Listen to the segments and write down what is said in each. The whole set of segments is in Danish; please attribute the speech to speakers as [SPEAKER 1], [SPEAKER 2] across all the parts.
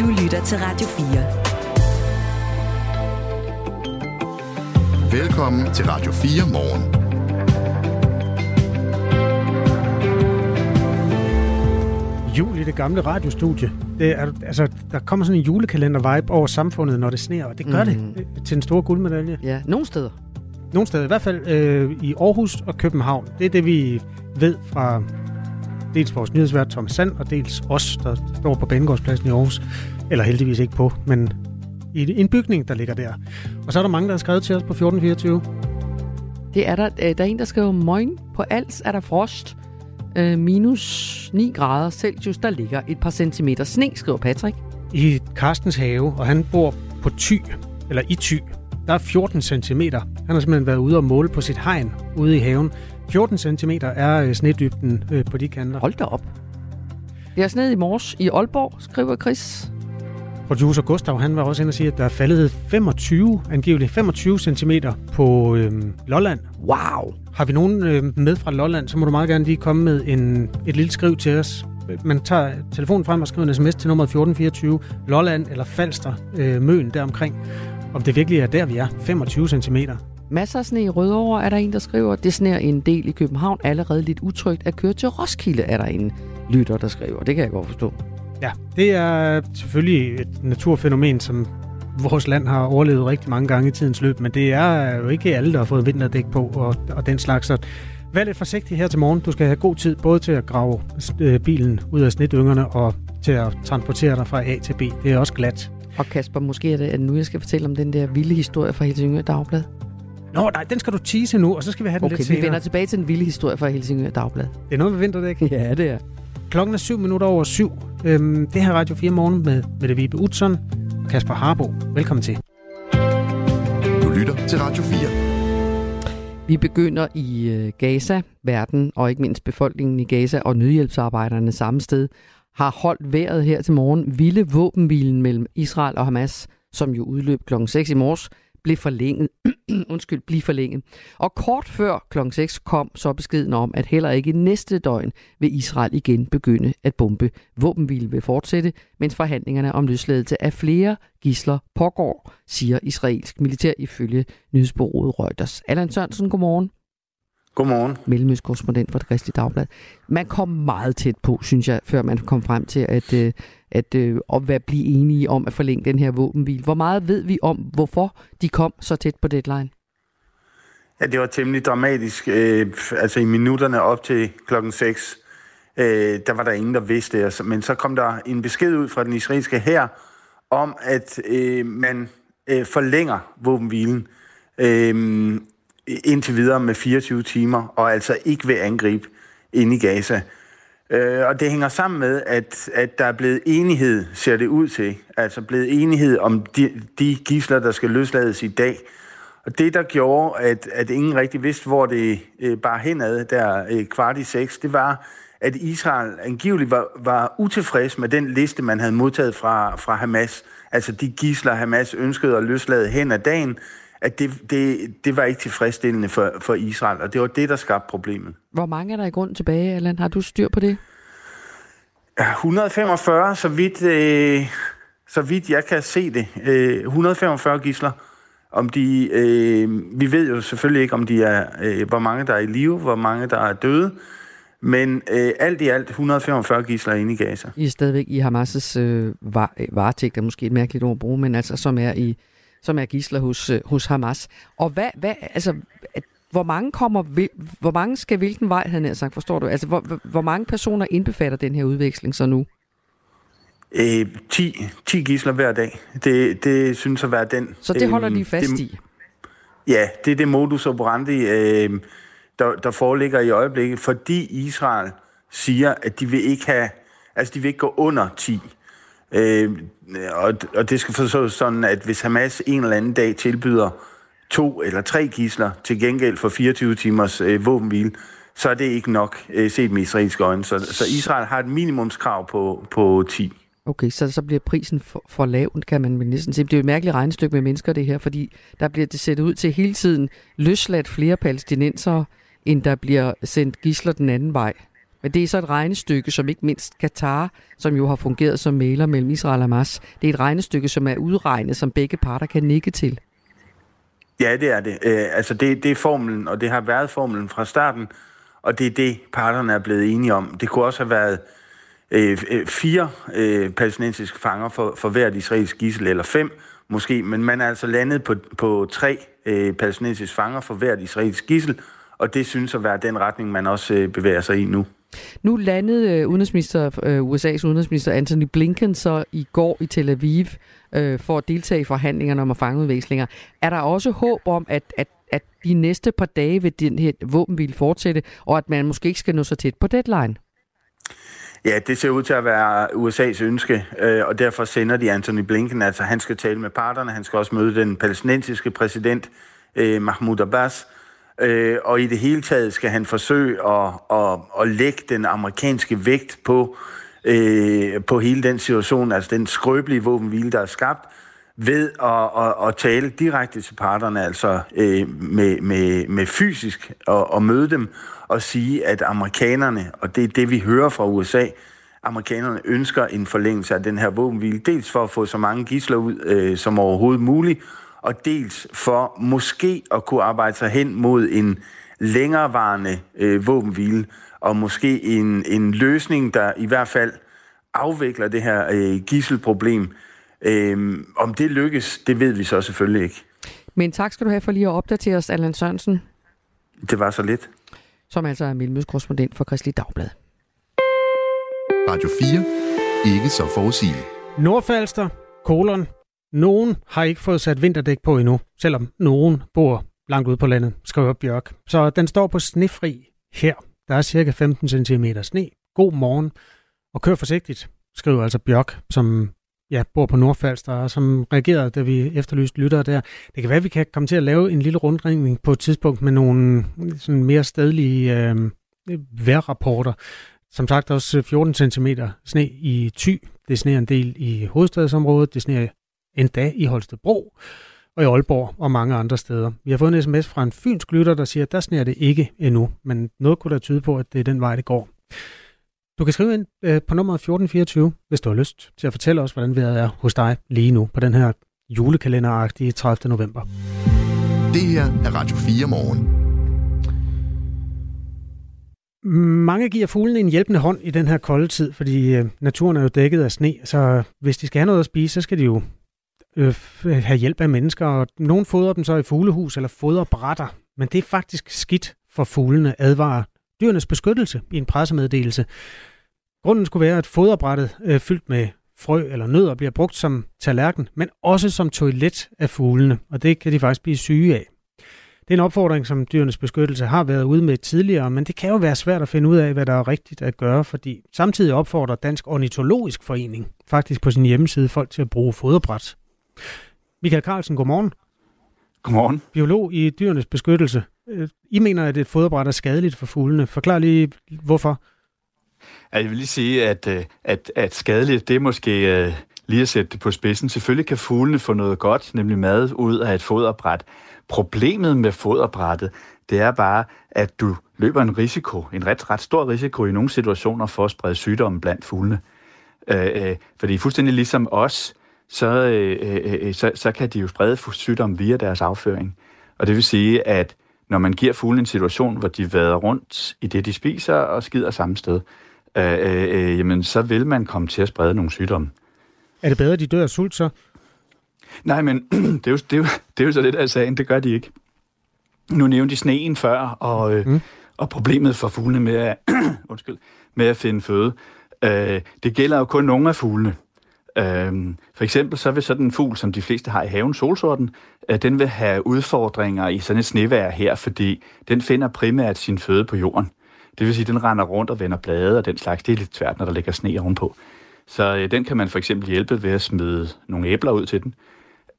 [SPEAKER 1] Du lytter til Radio
[SPEAKER 2] 4. Velkommen til Radio 4 morgen.
[SPEAKER 3] Jul i det gamle radiostudie. Det er, altså, der kommer sådan en julekalender-vibe over samfundet, når det sneer, og det gør mm. det til en stor guldmedalje.
[SPEAKER 4] Ja, nogle steder.
[SPEAKER 3] Nogle steder, i hvert fald øh, i Aarhus og København. Det er det, vi ved fra dels vores nyhedsvært Thomas Sand, og dels os, der står på Banegårdspladsen i Aarhus. Eller heldigvis ikke på, men i en bygning, der ligger der. Og så er der mange, der har skrevet til os på 1424.
[SPEAKER 4] Det er der. Øh, der er en, der skriver, Moin, på Als er der frost. Øh, minus 9 grader Celsius, der ligger et par centimeter sne, skriver Patrick.
[SPEAKER 3] I Karstens have, og han bor på Ty, eller i Ty. Der er 14 cm. Han har simpelthen været ude og måle på sit hegn ude i haven. 14 cm er øh, snedybden øh, på de kanter.
[SPEAKER 4] Hold da op. Det er sned i mors i Aalborg, skriver Chris.
[SPEAKER 3] Producer Gustav, han var også inde og sige, at der er faldet 25, angiveligt 25 cm på øhm, Lolland.
[SPEAKER 4] Wow!
[SPEAKER 3] Har vi nogen øh, med fra Lolland, så må du meget gerne lige komme med en, et lille skriv til os. Man tager telefonen frem og skriver en sms til nummer 1424, Lolland eller Falster, øh, Møn deromkring. Om det virkelig er der, vi er, 25 cm.
[SPEAKER 4] Masser af sne i Rødovre, er der en, der skriver. Det sneer en del i København. Allerede lidt utrygt at køre til Roskilde, er der en lytter, der skriver. Det kan jeg godt forstå.
[SPEAKER 3] Ja, det er selvfølgelig et naturfænomen, som vores land har overlevet rigtig mange gange i tidens løb, men det er jo ikke alle, der har fået vinterdæk på og, og den slags. Så vær lidt forsigtig her til morgen. Du skal have god tid både til at grave øh, bilen ud af snitdyngerne og til at transportere dig fra A til B. Det er også glat.
[SPEAKER 4] Og Kasper, måske er det at nu, jeg skal fortælle om den der vilde historie fra Helsingør Dagblad.
[SPEAKER 3] Nå, nej, den skal du tease nu, og så skal vi have den
[SPEAKER 4] okay,
[SPEAKER 3] lidt senere.
[SPEAKER 4] vi vender tilbage til den vilde historie fra Helsingør Dagblad.
[SPEAKER 3] Det er noget med vinterdæk?
[SPEAKER 4] ja, det er.
[SPEAKER 3] Klokken er syv minutter over syv. Øhm, det her Radio 4 Morgen med Mette Vibe Utzon og Kasper Harbo. Velkommen til.
[SPEAKER 2] Du lytter til Radio 4.
[SPEAKER 4] Vi begynder i øh, Gaza, verden og ikke mindst befolkningen i Gaza og nødhjælpsarbejderne samme sted har holdt vejret her til morgen. Vilde våbenhvilen mellem Israel og Hamas, som jo udløb klokken 6 i morges, blev forlænget. undskyld, blive forlænget. Og kort før kl. 6 kom så beskeden om, at heller ikke næste døgn vil Israel igen begynde at bombe. Våbenhvile vil fortsætte, mens forhandlingerne om løsladelse af flere gisler pågår, siger israelsk militær ifølge nyhedsbureauet Reuters. Allan Sørensen, godmorgen.
[SPEAKER 5] Godmorgen.
[SPEAKER 4] Mellemøstkorrespondent for det Kristi Dagblad. Man kom meget tæt på, synes jeg, før man kom frem til at, øh, at, øh, at være blive enige om at forlænge den her våbenhvil. Hvor meget ved vi om, hvorfor de kom så tæt på deadline?
[SPEAKER 5] Ja, det var temmelig dramatisk. Øh, altså i minutterne op til klokken 6, øh, der var der ingen, der vidste det. Men så kom der en besked ud fra den israelske her om, at øh, man øh, forlænger våbenhvilen. Øh, indtil videre med 24 timer, og altså ikke vil angribe ind i Gaza. Øh, og det hænger sammen med, at, at der er blevet enighed, ser det ud til, altså blevet enighed om de, de gisler, der skal løslades i dag. Og det, der gjorde, at, at ingen rigtig vidste, hvor det øh, bare henad, der øh, kvart i seks, det var, at Israel angiveligt var, var utilfreds med den liste, man havde modtaget fra, fra Hamas. Altså de gisler, Hamas ønskede at løslade hen ad dagen, at det, det, det var ikke tilfredsstillende for, for Israel, og det var det, der skabte problemet.
[SPEAKER 4] Hvor mange er der i grund tilbage, Allan? Har du styr på det?
[SPEAKER 5] 145, så vidt, øh, så vidt jeg kan se det. Øh, 145 gisler. Om de, øh, vi ved jo selvfølgelig ikke, om de er, øh, hvor mange der er i live, hvor mange der er døde, men øh, alt i alt 145 gisler inde i Gaza.
[SPEAKER 4] I er stadigvæk i Hamas' øh, varetægt, er måske et mærkeligt ord at bruge, men altså som er i som er gisler hos, øh, hos Hamas. Og hvad, hvad, altså, hvor mange kommer, hvor mange skal hvilken vej, han har sagt, forstår du? Altså, hvor, hvor mange personer indbefatter den her udveksling så nu?
[SPEAKER 5] Øh, 10, 10 gisler hver dag. Det, det synes at være den.
[SPEAKER 4] Så det holder øh, de fast det, i?
[SPEAKER 5] Ja, det er det modus operandi, øh, der, der foreligger i øjeblikket, fordi Israel siger, at de vil ikke have, altså de vil ikke gå under 10. Øh, og, og det skal forstås sådan, at hvis Hamas en eller anden dag tilbyder to eller tre gisler til gengæld for 24 timers øh, våbenhvile, så er det ikke nok øh, set med israelske øjne. Så, så Israel har et minimumskrav på, på 10.
[SPEAKER 4] Okay, så så bliver prisen for, for lav, kan man næsten sige. Det er jo et mærkeligt regnestykke med mennesker, det her, fordi der bliver det sættet ud til hele tiden løsladt flere palæstinensere, end der bliver sendt gisler den anden vej. Men det er så et regnestykke, som ikke mindst Katar, som jo har fungeret som maler mellem Israel og Hamas, det er et regnestykke, som er udregnet, som begge parter kan nikke til.
[SPEAKER 5] Ja, det er det. Øh, altså, det, det er formelen, og det har været formelen fra starten, og det er det, parterne er blevet enige om. Det kunne også have været øh, øh, fire øh, palæstinensiske fanger for, for hvert israelsk gissel, eller fem måske, men man er altså landet på, på tre øh, palæstinensiske fanger for hvert israelsk gissel, og det synes at være den retning, man også øh, bevæger sig i nu.
[SPEAKER 4] Nu landede øh, udenrigsminister, øh, USA's udenrigsminister Anthony Blinken så i går i Tel Aviv øh, for at deltage i forhandlingerne om at fange udvekslinger. Er der også håb om, at, at, at de næste par dage vil den her våbenhvile fortsætte, og at man måske ikke skal nå så tæt på deadline?
[SPEAKER 5] Ja, det ser ud til at være USA's ønske, øh, og derfor sender de Anthony Blinken, altså han skal tale med parterne, han skal også møde den palæstinensiske præsident øh, Mahmoud Abbas, øh, øh, og i det hele taget skal han forsøge at, at, at lægge den amerikanske vægt på, øh, på hele den situation, altså den skrøbelige våbenhvile, der er skabt, ved at, at, at tale direkte til parterne, altså øh, med, med, med fysisk at, at møde dem, og sige, at amerikanerne, og det er det, vi hører fra USA, amerikanerne ønsker en forlængelse af den her våbenhvile, dels for at få så mange gisler ud øh, som overhovedet muligt, og dels for måske at kunne arbejde sig hen mod en længerevarende øh, våbenhvile, og måske en, en løsning, der i hvert fald afvikler det her øh, gisselproblem. Øh, om det lykkes, det ved vi så selvfølgelig ikke.
[SPEAKER 4] Men tak skal du have for lige at opdatere os, Allan Sørensen.
[SPEAKER 5] Det var så lidt
[SPEAKER 4] som altså er Mellemøstkorrespondent for Kristelig Dagblad.
[SPEAKER 2] Radio 4. Ikke så forudsigeligt.
[SPEAKER 3] Nordfalster, kolon. Nogen har ikke fået sat vinterdæk på endnu, selvom nogen bor langt ude på landet, skriver Bjørk. Så den står på snefri her. Der er cirka 15 cm sne. God morgen, og kør forsigtigt, skriver altså Bjørk, som ja, bor på Nordfalster, og som reagerede, da vi efterlyste lyttere der. Det kan være, at vi kan komme til at lave en lille rundringning på et tidspunkt med nogle sådan mere stedlige øh, vejrrapporter. Som sagt også øh, 14 cm sne i Thy. Det sneer en del i hovedstadsområdet. Det sneer endda i Holstebro og i Aalborg og mange andre steder. Vi har fået en sms fra en fynsk lytter, der siger, at der sneer det ikke endnu, men noget kunne da tyde på, at det er den vej, det går. Du kan skrive ind øh, på nummer 1424, hvis du har lyst til at fortælle os, hvordan vejret er hos dig lige nu på den her julekalenderagtige 30. november.
[SPEAKER 2] Det her er Radio 4 morgen.
[SPEAKER 3] Mange giver fuglene en hjælpende hånd i den her kolde tid, fordi øh, naturen er jo dækket af sne, så hvis de skal have noget at spise, så skal de jo øh, have hjælp af mennesker, og nogen fodrer dem så i fuglehus eller fodrer brætter. men det er faktisk skidt for fuglene, advarer dyrenes beskyttelse i en pressemeddelelse. Grunden skulle være, at foderbrættet øh, fyldt med frø eller nødder bliver brugt som tallerken, men også som toilet af fuglene, og det kan de faktisk blive syge af. Det er en opfordring, som dyrenes beskyttelse har været ude med tidligere, men det kan jo være svært at finde ud af, hvad der er rigtigt at gøre, fordi samtidig opfordrer Dansk Ornitologisk Forening faktisk på sin hjemmeside folk til at bruge foderbræt. Michael Carlsen, godmorgen.
[SPEAKER 1] Godmorgen.
[SPEAKER 3] Biolog i dyrenes beskyttelse. Øh, I mener, at et foderbræt er skadeligt for fuglene. Forklar lige, hvorfor.
[SPEAKER 1] Jeg vil lige sige, at, øh, at, at skadeligt, det er måske uh, lige at sætte det på spidsen. Selvfølgelig kan fuglene få noget godt, nemlig mad, ud af et foderbræt. Problemet med foderbrættet, det er bare, at du løber en risiko, en ret, ret stor risiko i nogle situationer for at sprede sygdomme blandt fuglene. Uh, uh, fordi fuldstændig ligesom os, så, uh, uh, så, så kan de jo sprede sygdomme via deres afføring. Og det vil sige, at når man giver fuglene en situation, hvor de vader rundt i det, de spiser og skider samme sted, øh, øh, øh, jamen så vil man komme til at sprede nogle sygdomme.
[SPEAKER 3] Er det bedre, at de dør af sult så?
[SPEAKER 1] Nej, men det er, jo, det, er jo, det er jo så lidt af sagen, det gør de ikke. Nu nævnte de sneen før, og, øh, mm. og problemet for fuglene med at, undskyld, med at finde føde. Øh, det gælder jo kun nogle af fuglene. Øhm, for eksempel så vil sådan en fugl, som de fleste har i haven, solsorten, øh, den vil have udfordringer i sådan et snevejr her, fordi den finder primært sin føde på jorden. Det vil sige, at den render rundt og vender blade og den slags. Det er lidt svært, når der ligger sne ovenpå. Så øh, den kan man for eksempel hjælpe ved at smide nogle æbler ud til den.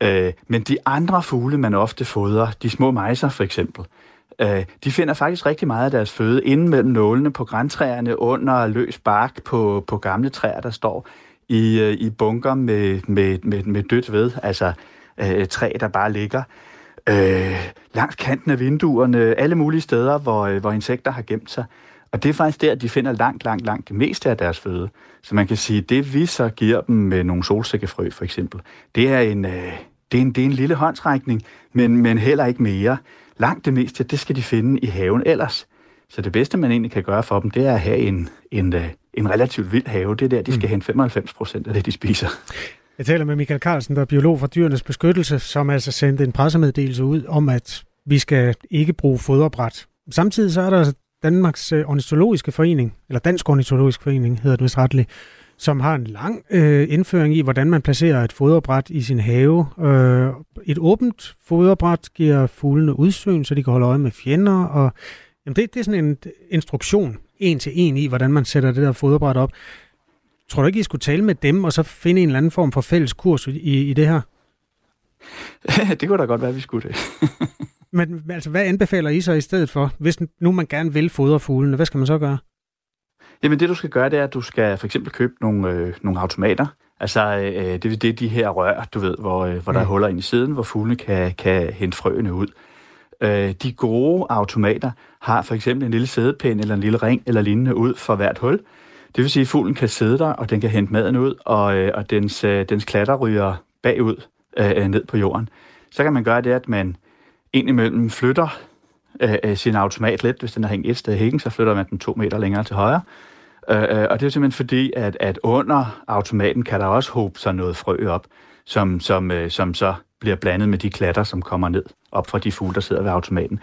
[SPEAKER 1] Øh, men de andre fugle, man ofte fodrer, de små mejser for eksempel, øh, de finder faktisk rigtig meget af deres føde inde mellem nålene på græntræerne, under løs bark på, på gamle træer, der står i, øh, i bunker med, med, med, med dødt ved, altså øh, træ, der bare ligger øh, langs kanten af vinduerne, alle mulige steder, hvor, øh, hvor insekter har gemt sig. Og det er faktisk der, de finder langt, langt, langt det meste af deres føde. Så man kan sige, det vi så giver dem med nogle solsikkefrø for eksempel, det er en, øh, det er en, det er en lille håndsrækning, men, men heller ikke mere. Langt det meste, det skal de finde i haven ellers. Så det bedste, man egentlig kan gøre for dem, det er at have en, en, øh, en relativt vild have. Det er der, de skal mm. hente 95 procent af det, de spiser.
[SPEAKER 3] Jeg taler med Michael Carlsen, der er biolog for Dyrenes Beskyttelse, som altså sendte en pressemeddelelse ud om, at vi skal ikke bruge foderbræt. Samtidig så er der Danmarks øh, Ornitologiske Forening, eller Dansk Ornitologisk Forening hedder det vist retteligt, som har en lang øh, indføring i, hvordan man placerer et foderbræt i sin have. Øh, et åbent foderbræt giver fuglene udsyn, så de kan holde øje med fjender, og jamen det, det er sådan en instruktion, en til en i, hvordan man sætter det der foderbræt op. Tror du ikke, I skulle tale med dem, og så finde en eller anden form for fælles kurs i, i det her?
[SPEAKER 1] det kunne da godt være, at vi skulle det.
[SPEAKER 3] Men altså, hvad anbefaler I så i stedet for? Hvis nu man gerne vil fodre fuglene, hvad skal man så gøre?
[SPEAKER 1] Jamen det du skal gøre, det er, at du skal for eksempel købe nogle, øh, nogle automater. Altså øh, det, det er de her rør, du ved, hvor, øh, hvor der mm. er huller ind i siden, hvor fuglene kan, kan hente frøene ud. Øh, de gode automater har for eksempel en lille sædepind eller en lille ring eller lignende ud for hvert hul. Det vil sige, at fuglen kan sidde der, og den kan hente maden ud, og, øh, og dens, øh, dens klatter ryger bagud øh, ned på jorden. Så kan man gøre det, at man indimellem flytter øh, øh sin automat lidt. Hvis den er hængt et sted i hækken, så flytter man den to meter længere til højre. Øh, øh, og det er simpelthen fordi, at, at under automaten kan der også håbe sig noget frø op, som, som, øh, som så bliver blandet med de klatter, som kommer ned op fra de fugle, der sidder ved automaten.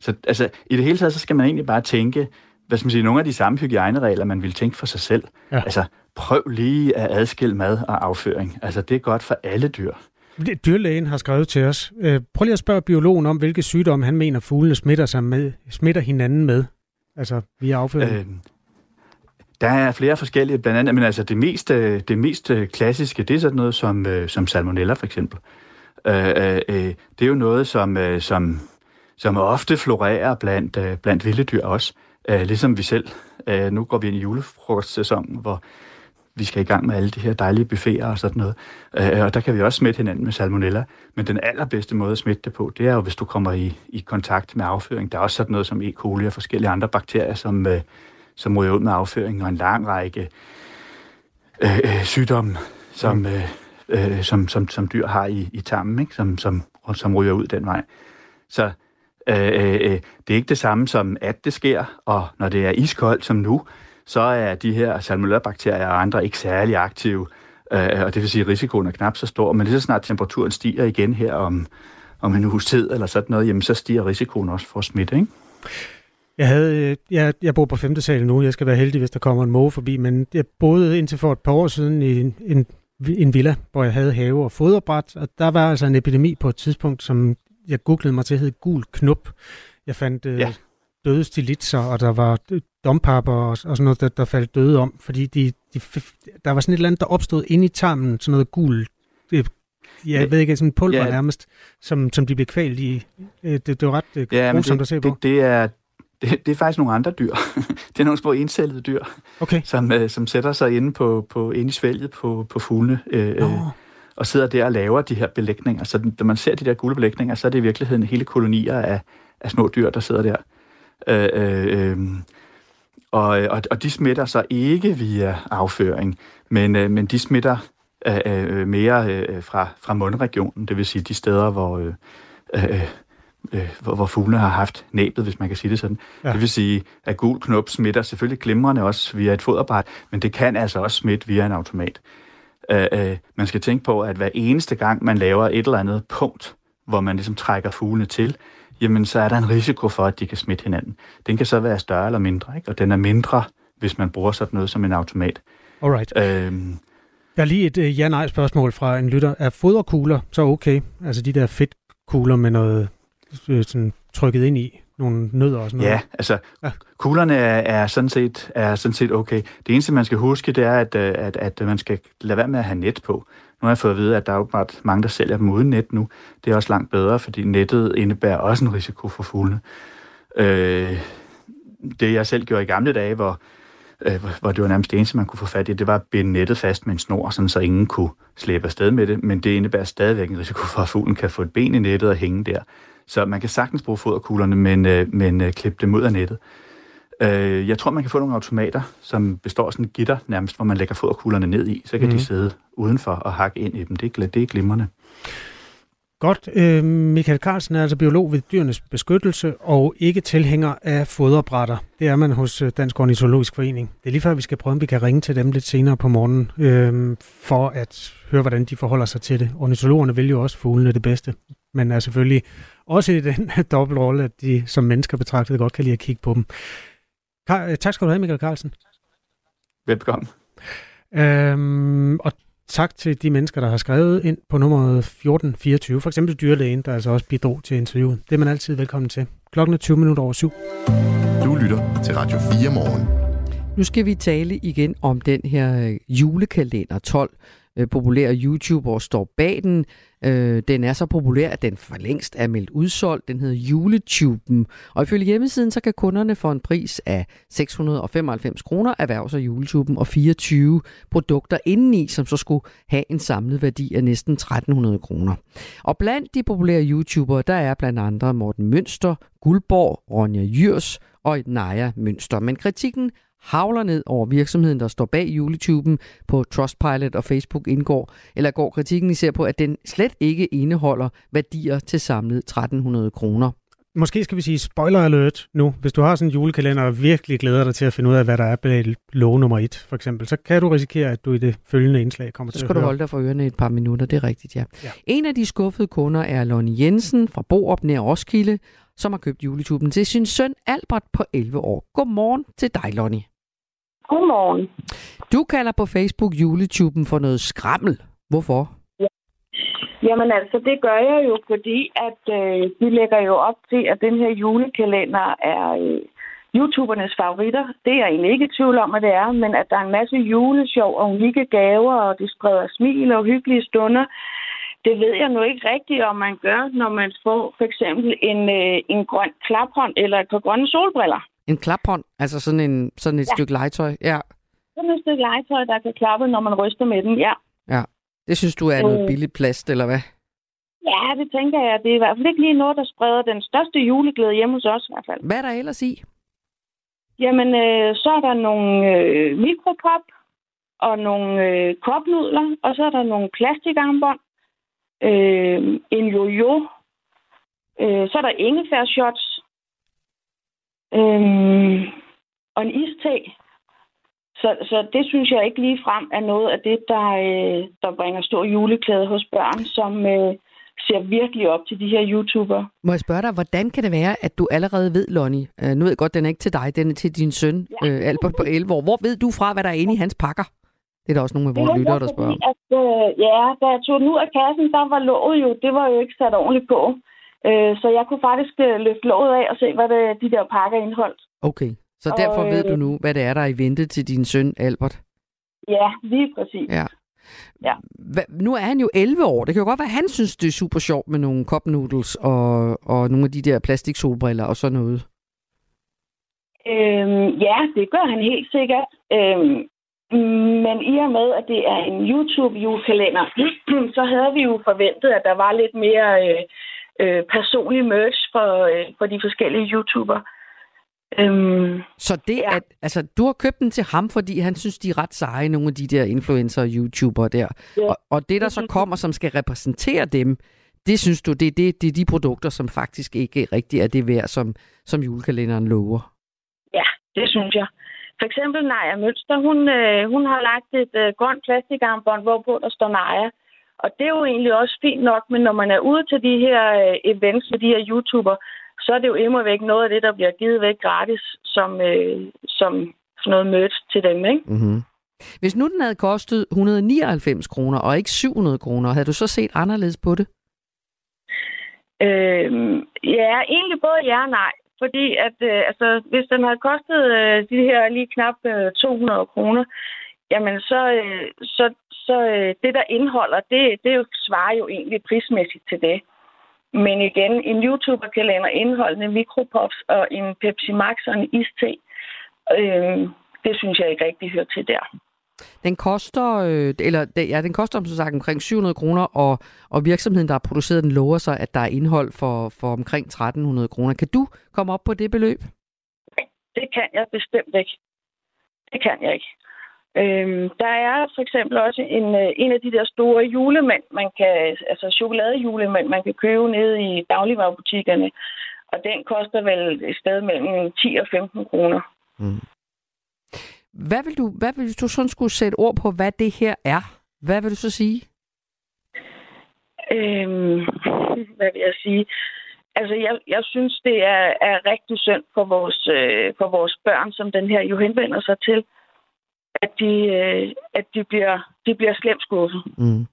[SPEAKER 1] Så altså, i det hele taget, så skal man egentlig bare tænke, hvad skal man sige, nogle af de samme hygiejneregler, man vil tænke for sig selv. Ja. Altså, prøv lige at adskille mad og afføring. Altså, det er godt for alle dyr.
[SPEAKER 3] Dyrlægen har skrevet til os. Øh, prøv lige at spørge biologen om, hvilke sygdomme han mener, fuglene smitter, sig med, smitter hinanden med. Altså via afføring. Øh,
[SPEAKER 1] der er flere forskellige, blandt andet, men altså det mest, øh, det mest øh, klassiske, det er sådan noget som, som salmonella for eksempel. Øh, øh, det er jo noget, som, som, som ofte florerer blandt, blandt vilde dyr også, øh, ligesom vi selv. Øh, nu går vi ind i julefrokostsæsonen, hvor vi skal i gang med alle de her dejlige buffeter og sådan noget. Øh, og der kan vi også smitte hinanden med salmonella. Men den allerbedste måde at smitte det på, det er jo, hvis du kommer i, i kontakt med afføring. Der er også sådan noget som E. coli og forskellige andre bakterier, som, øh, som ryger ud med afføring, og en lang række øh, øh, sygdomme, som, mm. øh, øh, som, som, som dyr har i, i tarmen, ikke? Som, som, som ryger ud den vej. Så øh, øh, øh, det er ikke det samme som, at det sker, og når det er iskoldt som nu, så er de her salmonella-bakterier og andre ikke særlig aktive, øh, og det vil sige, at risikoen er knap så stor. Men lige så snart temperaturen stiger igen her om, om en uges tid eller sådan noget, jamen så stiger risikoen også for smitte, ikke?
[SPEAKER 3] Jeg, havde, øh, jeg, jeg bor på 5. sal nu. Jeg skal være heldig, hvis der kommer en måge forbi, men jeg boede indtil for et par år siden i en, en, en villa, hvor jeg havde have og foderbræt, og der var altså en epidemi på et tidspunkt, som jeg googlede mig til, hed gul knop. Jeg fandt øh, ja. døde stilitser, og der var dompapper og, og sådan noget, der, der faldt døde om, fordi de, de, der var sådan et eller andet, der opstod inde i tarmen, sådan noget gul, det, ja, jeg ved ikke, sådan en pulver ja, nærmest, som, som de blev kvalt i. Øh, det, det var ret øh, ja, grusomt at se
[SPEAKER 1] på. Det, det, er, det, det er faktisk nogle andre dyr. det er nogle små encellede dyr,
[SPEAKER 3] okay.
[SPEAKER 1] som, øh, som sætter sig inde, på, på, inde i svælget på, på fuglene. Øh, oh. og sidder der og laver de her belægninger. Så når man ser de der gule belægninger, så er det i virkeligheden hele kolonier af, af små dyr, der sidder der. Øh, øh, øh, og, og, og de smitter så ikke via afføring, men, øh, men de smitter øh, øh, mere øh, fra, fra mundregionen, det vil sige de steder, hvor, øh, øh, øh, hvor, hvor fuglene har haft næbet, hvis man kan sige det sådan. Ja. Det vil sige, at gul knop smitter selvfølgelig glimrende også via et foderbræt, men det kan altså også smitte via en automat. Øh, øh, man skal tænke på, at hver eneste gang, man laver et eller andet punkt, hvor man ligesom trækker fuglene til, jamen så er der en risiko for, at de kan smitte hinanden. Den kan så være større eller mindre, ikke? og den er mindre, hvis man bruger sådan noget som en automat.
[SPEAKER 3] Alright. Øhm, der er lige et uh, ja-nej-spørgsmål fra en lytter. Er foderkugler så okay? Altså de der fedtkugler med noget øh, sådan trykket ind i, nogle nødder og sådan noget?
[SPEAKER 1] Ja, altså ja. kuglerne er, er, sådan set, er sådan set okay. Det eneste, man skal huske, det er, at, øh, at, at man skal lade være med at have net på. Nu har jeg fået at vide, at der er jo mange, der sælger dem uden net nu. Det er også langt bedre, fordi nettet indebærer også en risiko for fuglene. Øh, det jeg selv gjorde i gamle dage, hvor, øh, hvor det var nærmest det eneste, man kunne få fat i, det var at binde nettet fast med en snor, sådan, så ingen kunne slæbe afsted med det. Men det indebærer stadigvæk en risiko for, at fuglen kan få et ben i nettet og hænge der. Så man kan sagtens bruge foderkuglerne, men, øh, men øh, klippe dem ud af nettet. Øh, jeg tror, man kan få nogle automater, som består af sådan et gitter nærmest, hvor man lægger foderkuglerne ned i. Så kan mm. de sidde udenfor og hakke ind i dem. Det er, det er glimrende.
[SPEAKER 3] Godt. Øh, Michael Carlsen er altså biolog ved Dyrenes Beskyttelse og ikke tilhænger af foderbrætter. Det er man hos øh, Dansk Ornitologisk Forening. Det er lige før, vi skal prøve, om vi kan ringe til dem lidt senere på morgenen, øh, for at høre, hvordan de forholder sig til det. Ornitologerne vil jo også fuglene det bedste, men er selvfølgelig også i den dobbeltrolle, at de som mennesker betragtet godt kan lide at kigge på dem. Kar- tak skal du have, Michael Carlsen.
[SPEAKER 1] Velkommen.
[SPEAKER 3] Øhm, og tak til de mennesker, der har skrevet ind på nummeret 1424. For eksempel dyrlægen, der altså også bidrog til interviewet. Det er man altid velkommen til. Klokken er 20 minutter over syv.
[SPEAKER 2] Du lytter til Radio 4 morgen.
[SPEAKER 4] Nu skal vi tale igen om den her øh, julekalender 12, øh, populære YouTuber står bag den. Øh, den er så populær, at den for længst er meldt udsolgt. Den hedder Juletuben. Og ifølge hjemmesiden, så kan kunderne for en pris af 695 kroner erhverve sig juletuben og 24 produkter indeni, som så skulle have en samlet værdi af næsten 1300 kroner. Og blandt de populære YouTubere, der er blandt andre Morten Mønster, Guldborg, Ronja Jyrs og Naja Mønster. Men kritikken havler ned over virksomheden, der står bag juletuben på Trustpilot og Facebook indgår, eller går kritikken især på, at den slet ikke indeholder værdier til samlet 1300 kroner.
[SPEAKER 3] Måske skal vi sige spoiler alert nu. Hvis du har sådan en julekalender og virkelig glæder dig til at finde ud af, hvad der er bag lov nummer et, for eksempel, så kan du risikere, at du i det følgende indslag kommer
[SPEAKER 4] så
[SPEAKER 3] til
[SPEAKER 4] at høre. Så skal du holde dig for ørerne et par minutter, det er rigtigt, ja. ja. En af de skuffede kunder er Lonnie Jensen fra Borup nær Roskilde, som har købt juletuben til sin søn Albert på 11 år. Godmorgen til dig, Lonnie.
[SPEAKER 6] Godmorgen.
[SPEAKER 4] Du kalder på Facebook juletuben for noget skrammel. Hvorfor?
[SPEAKER 6] Ja. Jamen altså, det gør jeg jo, fordi at øh, vi lægger jo op til, at den her julekalender er øh, YouTubernes favoritter. Det er jeg egentlig ikke i tvivl om, at det er, men at der er en masse julesjov og unikke gaver, og det spreder smil og hyggelige stunder. Det ved jeg nu ikke rigtigt, om man gør, når man får for eksempel en, øh, en grøn klaphånd eller et par grønne solbriller.
[SPEAKER 4] En klaphånd? Altså sådan, en, sådan et ja. stykke legetøj? Ja.
[SPEAKER 6] Sådan et stykke legetøj, der kan klappe, når man ryster med den, ja.
[SPEAKER 4] Ja. Det synes du er øh. noget billigt plast, eller hvad?
[SPEAKER 6] Ja, det tænker jeg. Det er i hvert fald ikke lige noget, der spreder den største juleglæde hjemme hos os i hvert fald.
[SPEAKER 4] Hvad er der ellers i?
[SPEAKER 6] Jamen, øh, så er der nogle øh, mikrokop og nogle øh, kopnudler, og så er der nogle plastikarmbånd, øh, en jojo, øh, så er der ingefærshots, Øhm, og en iste. Så, så det synes jeg ikke lige frem er noget af det, der, øh, der bringer stor juleklæde hos børn, som øh, ser virkelig op til de her YouTubere.
[SPEAKER 4] Må jeg spørge dig, hvordan kan det være, at du allerede ved, Lonnie, øh, nu ved jeg godt, den er ikke til dig, den er til din søn, ja. øh, Albert på 11 år. Hvor ved du fra, hvad der er inde i hans pakker? Det er der også nogle af vores lyttere, der spørger.
[SPEAKER 6] At, øh, ja, da jeg tog den ud af kassen, der var låget jo, det var jo ikke sat ordentligt på. Øh, så jeg kunne faktisk øh, løfte låget af og se, hvad det, de der pakker indeholdt.
[SPEAKER 4] Okay, så derfor og, ved du øh, nu, hvad det er, der er i vente til din søn Albert?
[SPEAKER 6] Ja, lige præcis.
[SPEAKER 4] Ja. Ja. Hva, nu er han jo 11 år. Det kan jo godt være, at han synes, det er super sjovt med nogle cup noodles og, og nogle af de der plastiksolbriller og sådan noget.
[SPEAKER 6] Øhm, ja, det gør han helt sikkert. Øhm, men i og med, at det er en YouTube-julekalender, så havde vi jo forventet, at der var lidt mere øh, øh, personlig merch for, øh, for de forskellige YouTuber.
[SPEAKER 4] Øhm, så det ja. at, altså, du har købt den til ham, fordi han synes, de er ret seje, nogle af de der influencer og YouTubere der. Ja. Og, og det, der så kommer, som skal repræsentere dem, det synes du, det er, det, det er de produkter, som faktisk ikke rigtig er det værd, som, som julekalenderen lover?
[SPEAKER 6] Ja, det synes jeg. For eksempel Naja Mønster, hun, øh, hun har lagt et øh, grønt plastikarmbånd, hvorpå der står Naja. Og det er jo egentlig også fint nok, men når man er ude til de her øh, events med de her YouTuber, så er det jo immer væk noget af det, der bliver givet væk gratis som, øh, som noget merch til dem, ikke?
[SPEAKER 4] Mm-hmm. Hvis nu den havde kostet 199 kroner og ikke 700 kroner, havde du så set anderledes på det?
[SPEAKER 6] Øhm, ja, egentlig både ja og nej. Fordi at, øh, altså, hvis den havde kostet øh, de her lige knap øh, 200 kroner, jamen så, øh, så, så øh, det, der indeholder, det, det jo svarer jo egentlig prismæssigt til det. Men igen, en YouTuber-kalender indeholdende mikropops og en Pepsi Max og en iste, øh, det synes jeg ikke rigtig hører til der.
[SPEAKER 4] Den koster, øh, eller ja, den koster som sagt omkring 700 kroner, og, og virksomheden, der har produceret den, lover sig, at der er indhold for, for omkring 1300 kroner. Kan du komme op på det beløb?
[SPEAKER 6] Det kan jeg bestemt ikke. Det kan jeg ikke. Øhm, der er for eksempel også en, øh, en af de der store julemænd, man kan, altså chokoladejulemænd, man kan købe nede i dagligvarerbutikkerne. Og den koster vel et sted mellem 10 og 15 kroner. Mm.
[SPEAKER 4] Hvad vil du, hvad vil du sådan skulle sætte ord på, hvad det her er? Hvad vil du så sige?
[SPEAKER 6] Øhm, hvad vil jeg sige? Altså, jeg, jeg synes, det er, er rigtig synd for vores, øh, for vores børn, som den her jo henvender sig til, at de, øh, at de, bliver, de bliver slemt skuffet. Mm.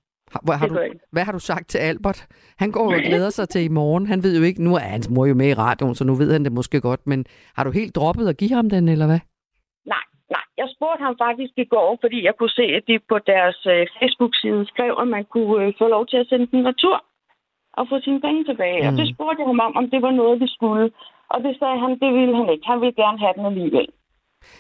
[SPEAKER 4] Hvad har, du, hvad har du sagt til Albert? Han går og glæder sig til i morgen. Han ved jo ikke, nu er hans mor jo med i radioen, så nu ved han det måske godt, men har du helt droppet at give ham den, eller hvad?
[SPEAKER 6] Nej, nej. Jeg spurgte ham faktisk i går, fordi jeg kunne se, at de på deres øh, Facebook-side skrev, at man kunne øh, få lov til at sende den retur og få sine penge tilbage. Mm. Og det spurgte jeg ham om, om det var noget, vi skulle. Og det sagde han, det ville han ikke. Han ville gerne have den alligevel.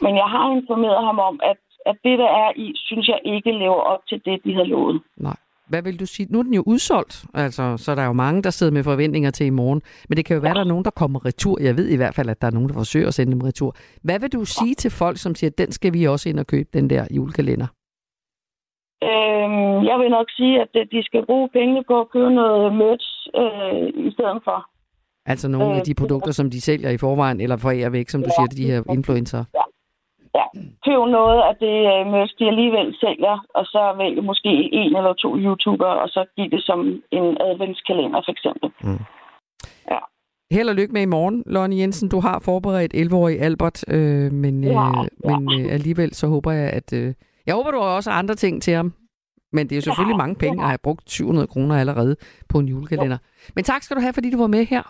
[SPEAKER 6] Men jeg har informeret ham om, at, at det, der er i, synes jeg ikke lever op til det, de har lovet.
[SPEAKER 4] Nej. Hvad vil du sige? Nu er den jo udsolgt, altså, så der er jo mange, der sidder med forventninger til i morgen. Men det kan jo være, at der er nogen, der kommer retur. Jeg ved i hvert fald, at der er nogen, der forsøger at sende dem retur. Hvad vil du sige til folk, som siger, at den skal vi også ind og købe, den der julekalender?
[SPEAKER 6] Øhm, jeg vil nok sige, at de skal bruge pengene på at købe noget merch øh, i stedet for.
[SPEAKER 4] Altså nogle øh, af de produkter, som de sælger i forvejen, eller forærer væk, som du ja, siger, de her influencer?
[SPEAKER 6] Ja, ja, køb noget af det merch, de alligevel sælger, og så vælge måske en eller to YouTubere, og så give det som en adventskalender, for eksempel. Mm.
[SPEAKER 4] Ja. Held og lykke med i morgen, Lonnie Jensen. Du har forberedt 11-årig Albert, øh, men, øh, ja, ja. men øh, alligevel så håber jeg, at... Øh, jeg håber, du har også andre ting til ham. Men det er selvfølgelig ja, mange penge, at have brugt 700 kroner allerede på en julekalender. Ja. Men tak skal du have, fordi du var med her.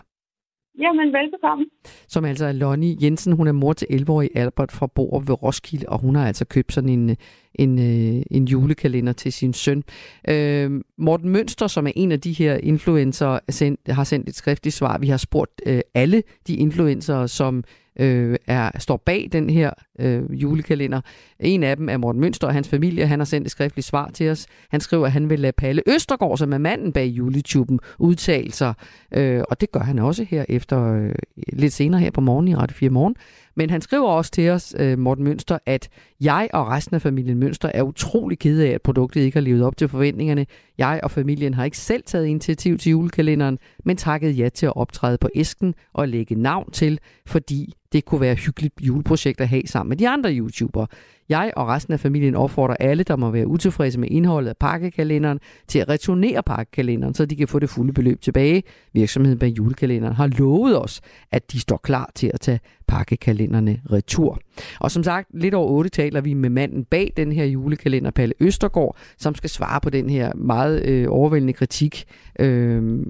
[SPEAKER 6] Jamen, velbekomme.
[SPEAKER 4] Som altså er Lonnie Jensen. Hun er mor til 11-årig Albert fra Borup ved Roskilde, og hun har altså købt sådan en, en, øh, en julekalender til sin søn. Øh, Morten Mønster, som er en af de her influencer, sendt, har sendt et skriftligt svar. Vi har spurgt øh, alle de influencer, som øh, er, står bag den her øh, julekalender. En af dem er Morten Mønster og hans familie. Han har sendt et skriftligt svar til os. Han skriver, at han vil lade Palle Østergaard, som er manden bag juletuben, udtale sig. Øh, og det gør han også her efter øh, lidt senere her på morgen i Radio 4 Morgen. Men han skriver også til os, øh, Morten Mønster, at jeg og resten af familien Mønster er utrolig kede af, at produktet ikke har levet op til forventningerne. Jeg og familien har ikke selv taget initiativ til julekalenderen, men takket ja til at optræde på æsken og lægge navn til, fordi det kunne være et hyggeligt juleprojekt at have sammen med de andre YouTubere. Jeg og resten af familien opfordrer alle, der må være utilfredse med indholdet af pakkekalenderen, til at returnere pakkekalenderen, så de kan få det fulde beløb tilbage. Virksomheden bag julekalenderen har lovet os, at de står klar til at tage pakkekalenderne retur. Og som sagt, lidt over otte taler vi med manden bag den her julekalender, Palle Østergaard, som skal svare på den her meget øh, overvældende kritik øh,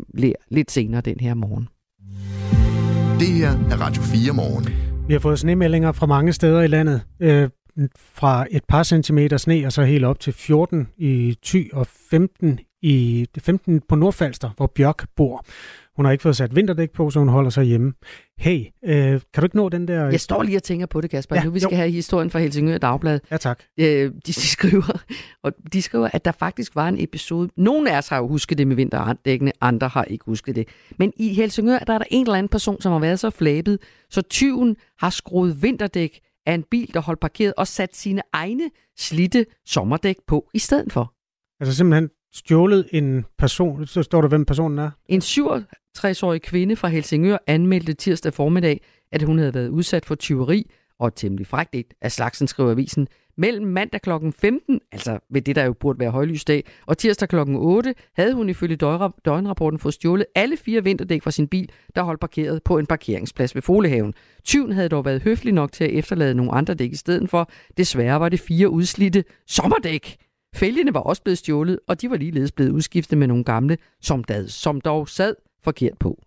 [SPEAKER 4] lidt senere den her morgen.
[SPEAKER 2] Det her er Radio 4 morgen.
[SPEAKER 3] Vi har fået snemeldinger fra mange steder i landet. Øh, fra et par centimeter sne og så helt op til 14 i Thy og 15 i 15 på Nordfalster, hvor Bjørk bor. Hun har ikke fået sat vinterdæk på, så hun holder sig hjemme. Hey, øh, kan du ikke nå den der...
[SPEAKER 4] Jeg står lige og tænker på det, Kasper. Ja, nu vi skal jo. have historien fra Helsingør Dagblad.
[SPEAKER 3] Ja, tak.
[SPEAKER 4] Øh, de, de, skriver, og de skriver, at der faktisk var en episode... Nogle af os har jo husket det med vinterdækkene, andre har ikke husket det. Men i Helsingør der er der en eller anden person, som har været så flabet, så tyven har skruet vinterdæk af en bil, der holdt parkeret, og sat sine egne slitte sommerdæk på i stedet for.
[SPEAKER 3] Altså simpelthen stjålet en person, så står der, hvem personen er?
[SPEAKER 4] En 60-årig kvinde fra Helsingør anmeldte tirsdag formiddag, at hun havde været udsat for tyveri og temmelig frækt af slagsen, skriver avisen. Mellem mandag kl. 15, altså ved det, der jo burde være højlysdag, og tirsdag kl. 8, havde hun ifølge døgnrapporten fået stjålet alle fire vinterdæk fra sin bil, der holdt parkeret på en parkeringsplads ved Folehaven. Tyven havde dog været høflig nok til at efterlade nogle andre dæk i stedet for. Desværre var det fire udslidte sommerdæk. Fælgene var også blevet stjålet, og de var ligeledes blevet udskiftet med nogle gamle, som, dad, som dog sad forkert på.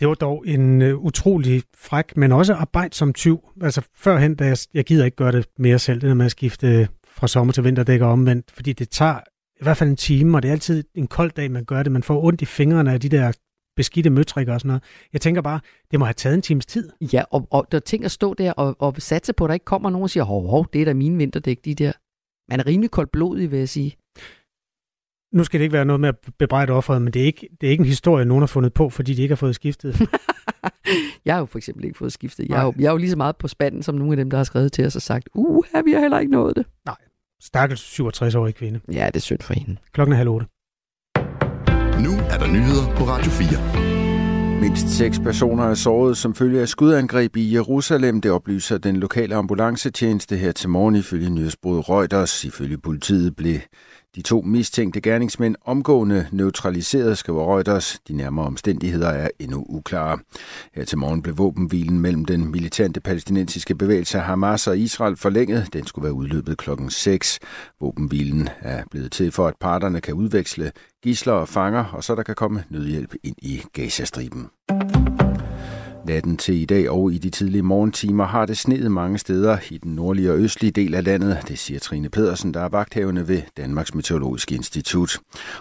[SPEAKER 3] Det var dog en uh, utrolig fræk, men også arbejdsom tyv. Altså førhen, da jeg, jeg gider ikke gøre det mere selv, det der med at skifte øh, fra sommer til vinterdæk og omvendt, fordi det tager i hvert fald en time, og det er altid en kold dag, man gør det. Man får ondt i fingrene af de der beskidte møtrikker og sådan noget. Jeg tænker bare, det må have taget en times tid.
[SPEAKER 4] Ja, og, og der ting at stå der og, og satse på, at der ikke kommer nogen og siger, hov, hov, det er da mine vinterdæk, de der. Man er rimelig koldblodig, vil jeg sige
[SPEAKER 3] nu skal det ikke være noget med at bebrejde offeret, men det er, ikke, det er ikke en historie, nogen har fundet på, fordi de ikke har fået skiftet.
[SPEAKER 4] jeg har jo for eksempel ikke fået skiftet. Jeg er, jo, jeg er jo lige så meget på spanden, som nogle af dem, der har skrevet til os og sagt, uh, vi har heller ikke nået det.
[SPEAKER 3] Nej, stakkels 67-årige kvinde.
[SPEAKER 4] Ja, det er synd for hende.
[SPEAKER 3] Klokken er halv otte.
[SPEAKER 2] Nu er der nyheder på Radio 4.
[SPEAKER 7] Mindst seks personer er såret som følge af skudangreb i Jerusalem. Det oplyser den lokale ambulancetjeneste her til morgen ifølge nyhedsbruget Reuters. Ifølge politiet blev de to mistænkte gerningsmænd omgående neutraliseret, skriver Reuters. De nærmere omstændigheder er endnu uklare. Her til morgen blev våbenhvilen mellem den militante palæstinensiske bevægelse Hamas og Israel forlænget. Den skulle være udløbet klokken 6. Våbenhvilen er blevet til for, at parterne kan udveksle gisler og fanger, og så der kan komme nødhjælp ind i Gazastriben. Natten til i dag og i de tidlige morgentimer har det sneet mange steder i den nordlige og østlige del af landet, det siger Trine Pedersen, der er vagthavende ved Danmarks Meteorologiske Institut.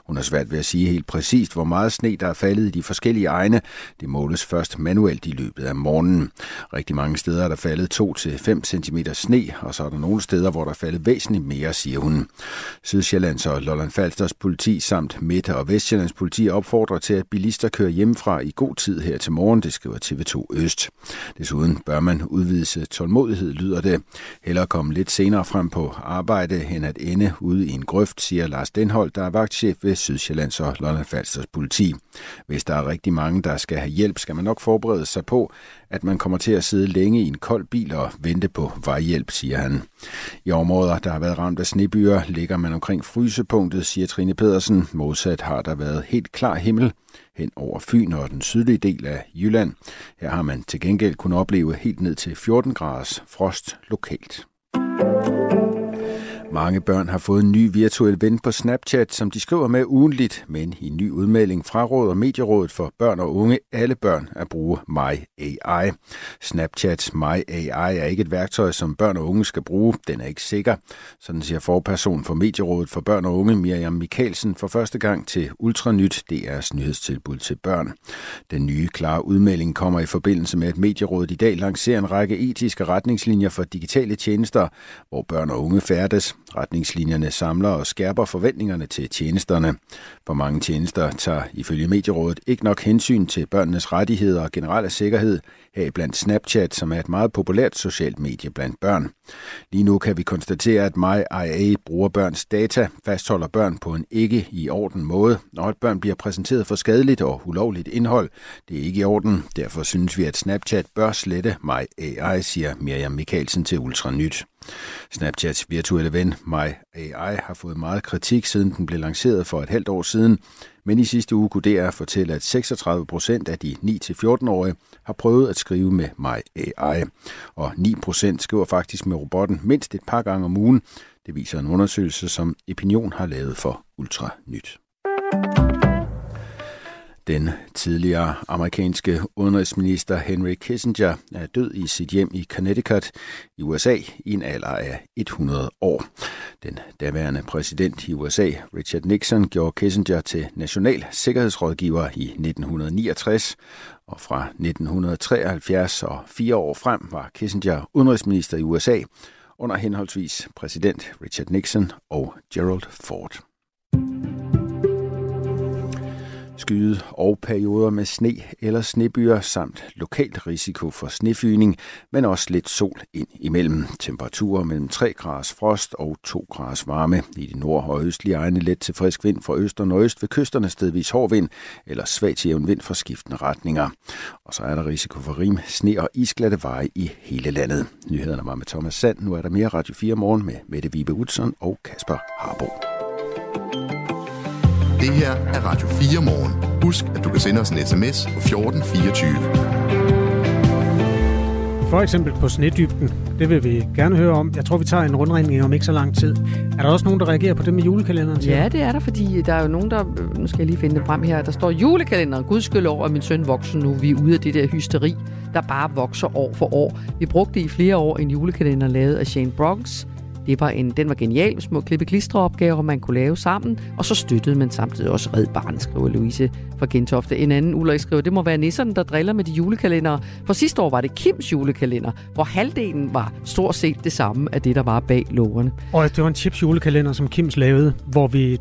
[SPEAKER 7] Hun har svært ved at sige helt præcist, hvor meget sne der er faldet i de forskellige egne. Det måles først manuelt i løbet af morgenen. Rigtig mange steder er der faldet 2-5 cm sne, og så er der nogle steder, hvor der er faldet væsentligt mere, siger hun. Sydsjællands og Lolland Falsters politi samt Midt- og Vestjyllands politi opfordrer til, at bilister kører hjemmefra i god tid her til morgen, det skriver TV2 2 Øst. Desuden bør man udvise tålmodighed, lyder det. Heller komme lidt senere frem på arbejde, end at ende ude i en grøft, siger Lars Denhold, der er vagtchef ved Sydsjællands og Lolland Falsters politi. Hvis der er rigtig mange, der skal have hjælp, skal man nok forberede sig på, at man kommer til at sidde længe i en kold bil og vente på vejhjælp, siger han. I områder, der har været ramt af snebyer, ligger man omkring frysepunktet, siger Trine Pedersen. Modsat har der været helt klar himmel hen over Fyn og den sydlige del af Jylland. Her har man til gengæld kunnet opleve helt ned til 14 graders frost lokalt. Mange børn har fået en ny virtuel ven på Snapchat, som de skriver med ugenligt, men i en ny udmelding fra Råd og Medierådet for børn og unge alle børn at bruge My AI. Snapchats My AI er ikke et værktøj, som børn og unge skal bruge. Den er ikke sikker. Sådan siger forperson for Medierådet for børn og unge, Miriam Mikkelsen, for første gang til Ultranyt, DR's nyhedstilbud til børn. Den nye klare udmelding kommer i forbindelse med, at Medierådet i dag lancerer en række etiske retningslinjer for digitale tjenester, hvor børn og unge færdes. Retningslinjerne samler og skærper forventningerne til tjenesterne. For mange tjenester tager ifølge Medierådet ikke nok hensyn til børnenes rettigheder og generelle sikkerhed, her blandt Snapchat, som er et meget populært socialt medie blandt børn. Lige nu kan vi konstatere, at MyIA bruger børns data, fastholder børn på en ikke i orden måde, og at børn bliver præsenteret for skadeligt og ulovligt indhold. Det er ikke i orden. Derfor synes vi, at Snapchat bør slette MyAI, siger Miriam Mikkelsen til Ultranyt. Snapchats virtuelle ven MyAI har fået meget kritik, siden den blev lanceret for et halvt år siden, men i sidste uge kunne DR fortælle, at 36 procent af de 9-14-årige har prøvet at skrive med MyAI, og 9 procent skriver faktisk med robotten mindst et par gange om ugen. Det viser en undersøgelse, som Opinion har lavet for Ultra Nyt. Den tidligere amerikanske udenrigsminister Henry Kissinger er død i sit hjem i Connecticut i USA i en alder af 100 år. Den daværende præsident i USA, Richard Nixon, gjorde Kissinger til national sikkerhedsrådgiver i 1969, og fra 1973 og fire år frem var Kissinger udenrigsminister i USA under henholdsvis præsident Richard Nixon og Gerald Ford skyde og perioder med sne eller snebyer samt lokalt risiko for snefyning, men også lidt sol ind imellem. Temperaturer mellem 3 graders frost og 2 graders varme. I de nord- og østlige egne let til frisk vind fra øst og nordøst ved kysterne stedvis hård vind eller svag til jævn vind fra skiftende retninger. Og så er der risiko for rim, sne og isglatte veje i hele landet. Nyhederne var med Thomas Sand. Nu er der mere Radio 4 morgen med Mette Vibe Utzon og Kasper Harbo.
[SPEAKER 2] Det her er Radio 4 morgen. Husk, at du kan sende os en sms på 1424.
[SPEAKER 3] For eksempel på snedybden. Det vil vi gerne høre om. Jeg tror, vi tager en rundringning om ikke så lang tid. Er der også nogen, der reagerer på det med julekalenderen?
[SPEAKER 4] Ja, det er der, fordi der er jo nogen, der... Nu skal jeg lige finde det frem her. Der står julekalenderen. Gudskyld over, at min søn vokser nu. Vi er ude af det der hysteri, der bare vokser år for år. Vi brugte i flere år en julekalender lavet af Shane Bronx Det var en, den var genial små klippe klistreopgaver, man kunne lave sammen, og så støttede man samtidig også Red Barn, skriver Louise fra Gentofte. En anden Ulrik skriver, det må være nisserne, der driller med de julekalendere. For sidste år var det Kims julekalender, hvor halvdelen var stort set det samme af det, der var bag lågerne.
[SPEAKER 3] Og det var en chips julekalender, som Kims lavede, hvor vi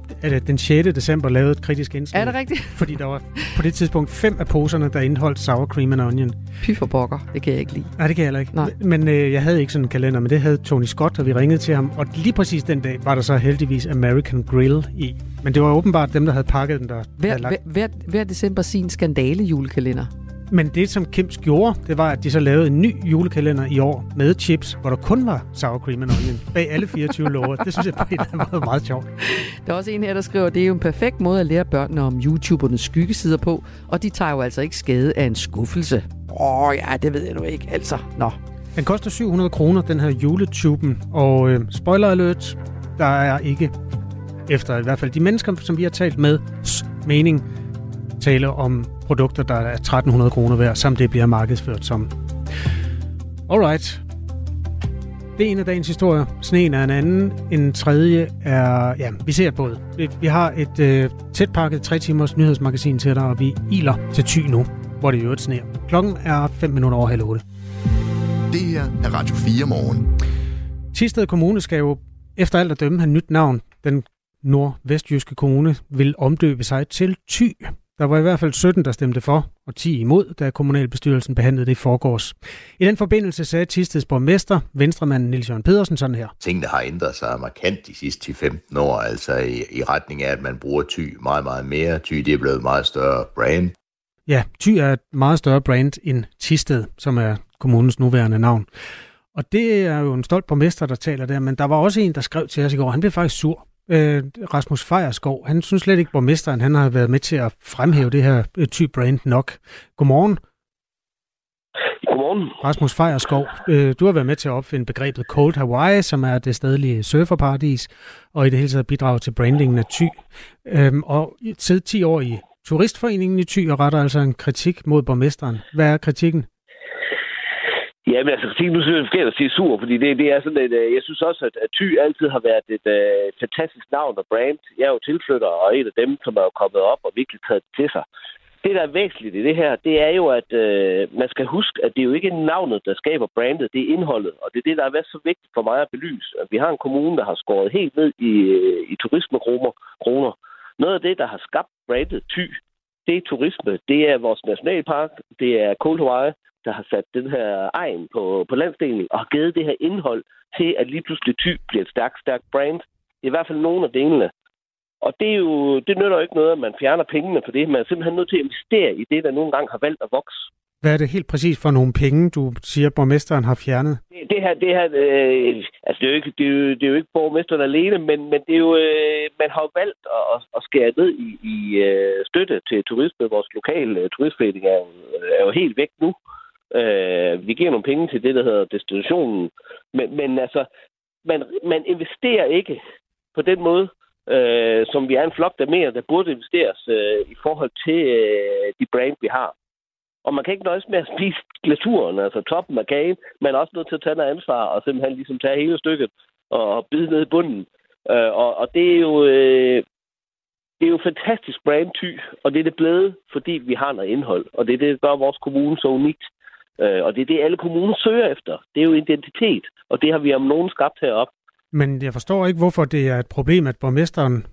[SPEAKER 3] den 6. december lavede et kritisk indslag.
[SPEAKER 4] Er det rigtigt?
[SPEAKER 3] Fordi der var på det tidspunkt fem af poserne, der indeholdt sour cream and onion.
[SPEAKER 4] Py for pokker, det kan jeg ikke lide.
[SPEAKER 3] Nej, det kan jeg heller ikke. Nej. Men øh, jeg havde ikke sådan en kalender, men det havde Tony Scott, og vi ringede til ham. Og lige præcis den dag var der så heldigvis American Grill i. Men det var åbenbart dem, der havde pakket den, der
[SPEAKER 4] hver,
[SPEAKER 3] havde lagt...
[SPEAKER 4] hver, hver december sin skandale julekalender.
[SPEAKER 3] Men det, som Kims gjorde, det var, at de så lavede en ny julekalender i år med chips, hvor der kun var sour cream and onion bag alle 24 lover. Det synes jeg på en eller anden måde meget sjovt.
[SPEAKER 4] Der er også en her, der skriver, at det er jo en perfekt måde at lære børnene om YouTubernes skyggesider på, og de tager jo altså ikke skade af en skuffelse. Åh oh, ja, det ved jeg nu ikke. Altså, nå.
[SPEAKER 3] Den koster 700 kroner, den her juletuben, og øh, spoiler alert, der er ikke, efter i hvert fald de mennesker, som vi har talt med, mening, tale om produkter, der er 1300 kroner værd, som det bliver markedsført som. Alright. Det er en af dagens historier. Sneen er en anden. En tredje er... Ja, vi ser både. Vi, vi har et øh, tæt pakket 3 timers nyhedsmagasin til dig, og vi iler til Ty nu, hvor det i øvrigt sneer. Klokken er 5 minutter over halv 8.
[SPEAKER 2] Det her er Radio 4 morgen.
[SPEAKER 3] Tisted Kommune skal jo efter alt at dømme have nyt navn. Den nordvestjyske kommune vil omdøbe sig til Ty. Der var i hvert fald 17, der stemte for, og 10 imod, da kommunalbestyrelsen behandlede det i forgårs. I den forbindelse sagde Tisteds borgmester, venstremanden Nils Jørgen Pedersen, sådan her.
[SPEAKER 8] Tingene har ændret sig markant de sidste 15 år, altså i, i retning af, at man bruger Ty meget, meget mere. Ty det er blevet et meget større brand.
[SPEAKER 3] Ja, Ty er et meget større brand end Tisted, som er kommunens nuværende navn. Og det er jo en stolt borgmester, der taler der, men der var også en, der skrev til os i går, han blev faktisk sur øh, Rasmus Fejerskov, han synes slet ikke, borgmesteren han har været med til at fremhæve det her øh, type brand nok. Godmorgen.
[SPEAKER 9] Godmorgen.
[SPEAKER 3] Rasmus Fejerskov, øh, du har været med til at opfinde begrebet Cold Hawaii, som er det stedlige surferparadis, og i det hele taget bidrage til brandingen af Thy. Øh, og siddet 10 år i Turistforeningen i Thy og retter altså en kritik mod borgmesteren. Hvad er kritikken?
[SPEAKER 9] Ja, men altså, kritik, nu synes jeg, det er at sige sur, fordi det, det er sådan et, øh, jeg synes også, at, at Thy altid har været et uh, fantastisk navn og brand. Jeg er jo tilflytter og en af dem, som er kommet op og virkelig taget det til sig. Det, der er væsentligt i det her, det er jo, at uh, man skal huske, at det er jo ikke navnet, der skaber brandet, det er indholdet. Og det er det, der har været så vigtigt for mig at belyse. At vi har en kommune, der har skåret helt ned i, i turismekroner. Noget af det, der har skabt brandet Thy, det er turisme. Det er vores nationalpark, det er Cold Hawaii, der har sat den her egen på, på landsdelen og har givet det her indhold til, at lige pludselig Ty bliver et stærkt, stærkt brand. Det er i hvert fald nogle af delene. Og det, er jo, det nytter jo ikke noget, at man fjerner pengene på det. Man er simpelthen nødt til at investere i det, der nogle gange har valgt at vokse.
[SPEAKER 3] Hvad er det helt præcis for nogle penge, du siger, borgmesteren har fjernet?
[SPEAKER 9] Det, det her, det her øh, altså det er, jo ikke, det, er jo, det er jo ikke borgmesteren alene, men, men det er jo, øh, man har jo valgt at, at skære ned i, i øh, støtte til turisme. Vores lokale øh, turistforening er, er jo helt væk nu. Øh, Øh, vi giver nogle penge til det, der hedder destinationen. Men, men altså, man, man investerer ikke på den måde, øh, som vi er en flok, der mere, der burde investeres øh, i forhold til øh, de brand, vi har. Og man kan ikke nøjes med at spise glasuren, altså toppen af kagen. Man er også nødt til at tage noget ansvar og simpelthen ligesom tage hele stykket og bide ned i bunden. Øh, og, og det er jo... Øh, det er jo fantastisk brandty, og det er det blevet, fordi vi har noget indhold. Og det er det, der gør vores kommune så unikt. Øh, og det er det, alle kommuner søger efter. Det er jo identitet, og det har vi om nogen skabt heroppe.
[SPEAKER 3] Men jeg forstår ikke, hvorfor det er et problem, at borgmesteren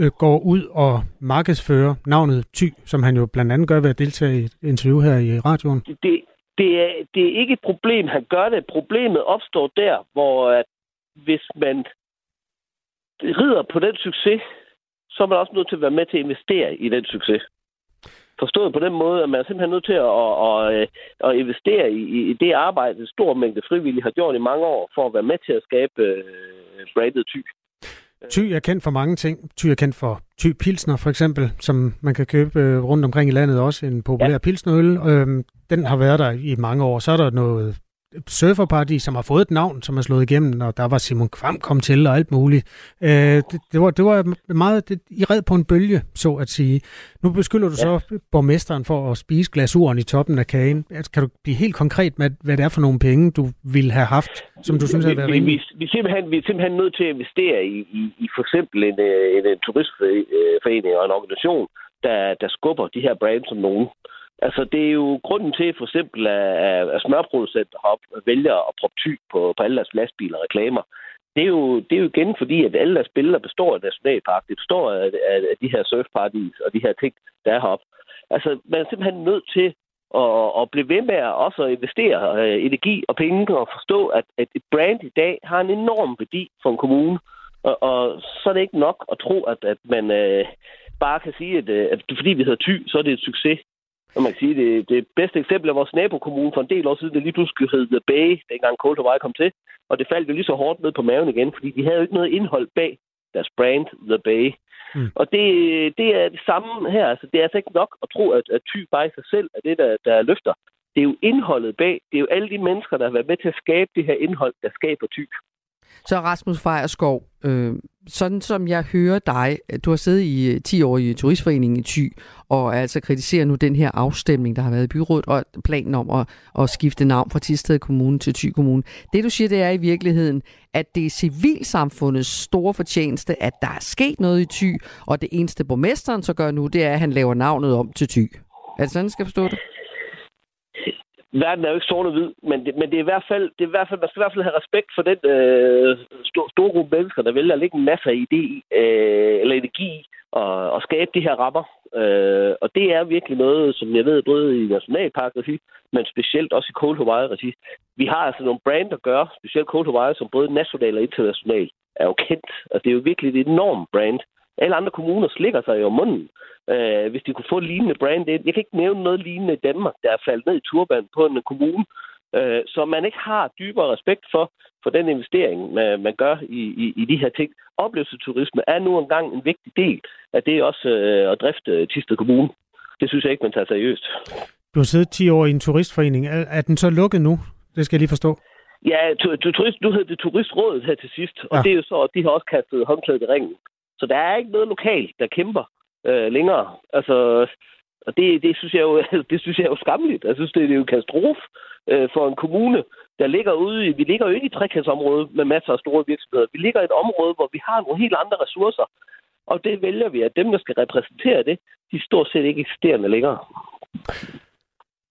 [SPEAKER 3] øh, går ud og markedsfører navnet Ty, som han jo blandt andet gør ved at deltage i et interview her i radioen.
[SPEAKER 9] Det, det, er, det er ikke et problem, han gør det. Problemet opstår der, hvor at hvis man rider på den succes, så er man også nødt til at være med til at investere i den succes. Forstået på den måde, at man er simpelthen nødt til at, at, at, investere i, i det arbejde, en stor mængde frivillige har gjort i mange år, for at være med til at skabe uh, brandet Ty.
[SPEAKER 3] Ty er kendt for mange ting. Ty er kendt for Ty Pilsner for eksempel, som man kan købe øh, rundt omkring i landet også. En populær ja. pilsnerøl. Øhm, den har været der i mange år. Så er der noget surferparadis, som har fået et navn, som er slået igennem, og der var Simon Kvam kom til og alt muligt. Øh, det, det, var, det var meget det, i red på en bølge, så at sige. Nu beskylder du ja. så borgmesteren for at spise glasuren i toppen af kagen. Altså, kan du blive helt konkret med, hvad det er for nogle penge, du ville have haft, som du synes har været rimeligt?
[SPEAKER 9] Vi, vi, vi, simpelthen, vi er simpelthen nødt til at investere i, i, i for eksempel en, øh, en, en turistforening og en organisation, der, der skubber de her brands som nogen. Altså, det er jo grunden til, for eksempel, at, at smørproducenter op, vælger at proppe ty på, på alle deres lastbiler og reklamer. Det er, jo, det er jo igen fordi, at alle deres billeder består af nationalpark. Det består af, af, af de her surfparties og de her ting, der er heroppe. Altså, man er simpelthen nødt til at, at blive ved med at også investere øh, energi og penge og forstå, at, at et brand i dag har en enorm værdi for en kommune. Og, og så er det ikke nok at tro, at, at man Øh, bare kan sige, at, øh, at fordi vi hedder Ty, så er det et succes. Og man kan sige, det, det bedste eksempel er vores nabokommune for en del år siden, det lige pludselig hed The Bay, dengang Cold Hawaii kom til. Og det faldt jo lige så hårdt ned på maven igen, fordi de havde jo ikke noget indhold bag deres brand, The Bay. Mm. Og det, det er det samme her. Altså, det er altså ikke nok at tro, at, at ty bare i sig selv er det, der, der løfter. Det er jo indholdet bag. Det er jo alle de mennesker, der har været med til at skabe det her indhold, der skaber ty.
[SPEAKER 4] Så Rasmus Fejerskov, øh, sådan som jeg hører dig, du har siddet i øh, 10 år i Turistforeningen i Thy, og altså kritiserer nu den her afstemning, der har været i byrådet, og planen om at, at skifte navn fra Tisted Kommune til Thy Kommune. Det du siger, det er i virkeligheden, at det er civilsamfundets store fortjeneste, at der er sket noget i Thy, og det eneste borgmesteren så gør nu, det er, at han laver navnet om til Thy. Er det sådan, skal forstå det?
[SPEAKER 9] Verden er jo ikke sort og hvid, men det, men det er i hvert fald, det er i hvert fald, man skal i hvert fald have respekt for den øh, store, store gruppe mennesker, der vælger at lægge en masse af idé øh, eller energi og, og skabe de her rammer. Øh, og det er virkelig noget, som jeg ved, både i Nationalpark-regi, men specielt også i Cold Hawaii-regi. Vi har altså nogle brand, at gøre, specielt Cold Hawaii, som både national og international er jo kendt. Altså, det er jo virkelig et enormt brand. Alle andre kommuner slikker sig jo munden, øh, hvis de kunne få lignende brand ind. Jeg kan ikke nævne noget lignende i Danmark, der er faldet ned i turban på en kommune, øh, så man ikke har dybere respekt for, for den investering, man, man gør i, i, i de her ting. Oplevelsesturisme er nu engang en vigtig del af det også øh, at drifte Tisted Kommune. Det synes jeg ikke, man tager seriøst.
[SPEAKER 3] Du har siddet 10 år i en turistforening. Er, er den så lukket nu? Det skal jeg lige forstå.
[SPEAKER 9] Ja, tu, tu, turist, nu hedder det Turistrådet her til sidst, og ja. det er jo så, at de har også kastet håndklædet i ringen. Så der er ikke noget lokalt, der kæmper øh, længere. Altså, og det, det, synes jeg jo, altså, det synes jeg er jo skamligt. Jeg synes, det er jo en katastrofe øh, for en kommune, der ligger ude i... Vi ligger jo ikke i trekantsområdet med masser af store virksomheder. Vi ligger i et område, hvor vi har nogle helt andre ressourcer. Og det vælger vi, at dem, der skal repræsentere det, de stort set ikke eksisterende længere.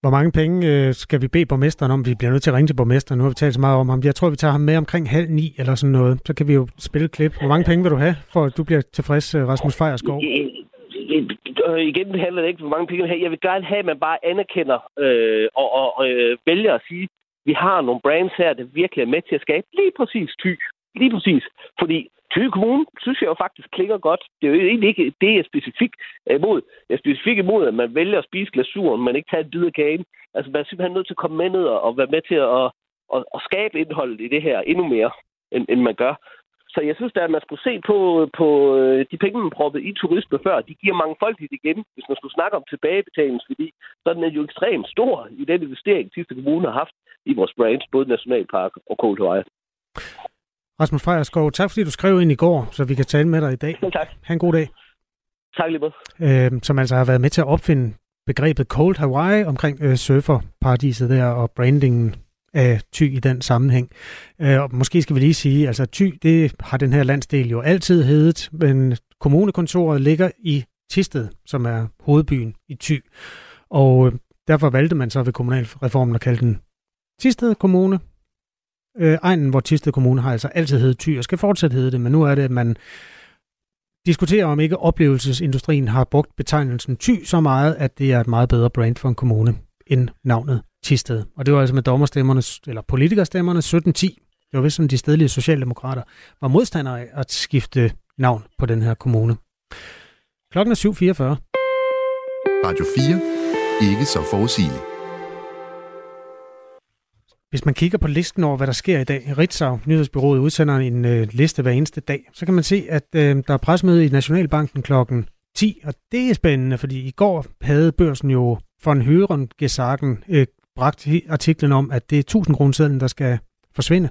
[SPEAKER 3] Hvor mange penge øh, skal vi bede borgmesteren om? Vi bliver nødt til at ringe til borgmesteren. Nu har vi talt så meget om ham. Jeg tror, vi tager ham med omkring halv ni eller sådan noget. Så kan vi jo spille et klip. Hvor mange penge vil du have, for at du bliver tilfreds, øh, Rasmus Fejerskov?
[SPEAKER 9] Igen handler det ikke, hvor mange penge jeg vil have. Jeg vil gerne have, at man bare anerkender øh, og, og øh, vælger at sige, vi har nogle brands her, der virkelig er med til at skabe lige præcis ty. Lige præcis. Fordi Køge Kommune, synes jeg jo faktisk klinger godt. Det er jo egentlig ikke det, jeg er specifikt imod. Jeg er specifikt imod, at man vælger at spise glasuren, men ikke tage en bid af kagen. Altså, man er simpelthen nødt til at komme med ned og være med til at, at, at skabe indholdet i det her endnu mere, end, end man gør. Så jeg synes at man skulle se på, på øh, de penge, man proppede i turisme før. De giver mange folk igen, hvis man skulle snakke om tilbagebetalingsværdi. Så den er jo ekstremt stor i den investering, sidste kommune har haft i vores brands, både Nationalpark og Cold Hawaii.
[SPEAKER 3] Rasmus Frejerskov, tak fordi du skrev ind i går, så vi kan tale med dig i dag.
[SPEAKER 9] Tak.
[SPEAKER 3] Ha' en god dag.
[SPEAKER 9] Tak lige.
[SPEAKER 3] Øh, som altså har været med til at opfinde begrebet Cold Hawaii omkring øh, surferparadiset der og brandingen af Ty i den sammenhæng. Øh, og måske skal vi lige sige, altså Ty, det har den her landsdel jo altid heddet, men kommunekontoret ligger i Tisted, som er hovedbyen i Ty. Og øh, derfor valgte man så ved kommunalreformen at kalde den Tisted Kommune, Øh, egnen, hvor Tisted Kommune har altså altid heddet Thy, og skal fortsat hedde det, men nu er det, at man diskuterer, om ikke oplevelsesindustrien har brugt betegnelsen Thy så meget, at det er et meget bedre brand for en kommune end navnet Tisted. Og det var altså med dommerstemmerne, eller politikerstemmerne 1710. Det var vist som de stedlige socialdemokrater var modstandere af at skifte navn på den her kommune. Klokken er 7.44.
[SPEAKER 2] Radio 4. Ikke så forudsigeligt.
[SPEAKER 3] Hvis man kigger på listen over, hvad der sker i dag, Ritzau, nyhedsbyrået, udsender en øh, liste hver eneste dag, så kan man se, at øh, der er presmøde i Nationalbanken klokken 10, og det er spændende, fordi i går havde børsen jo von Høren gesagt øh, bragt artiklen om, at det er 1000 kroner der skal forsvinde.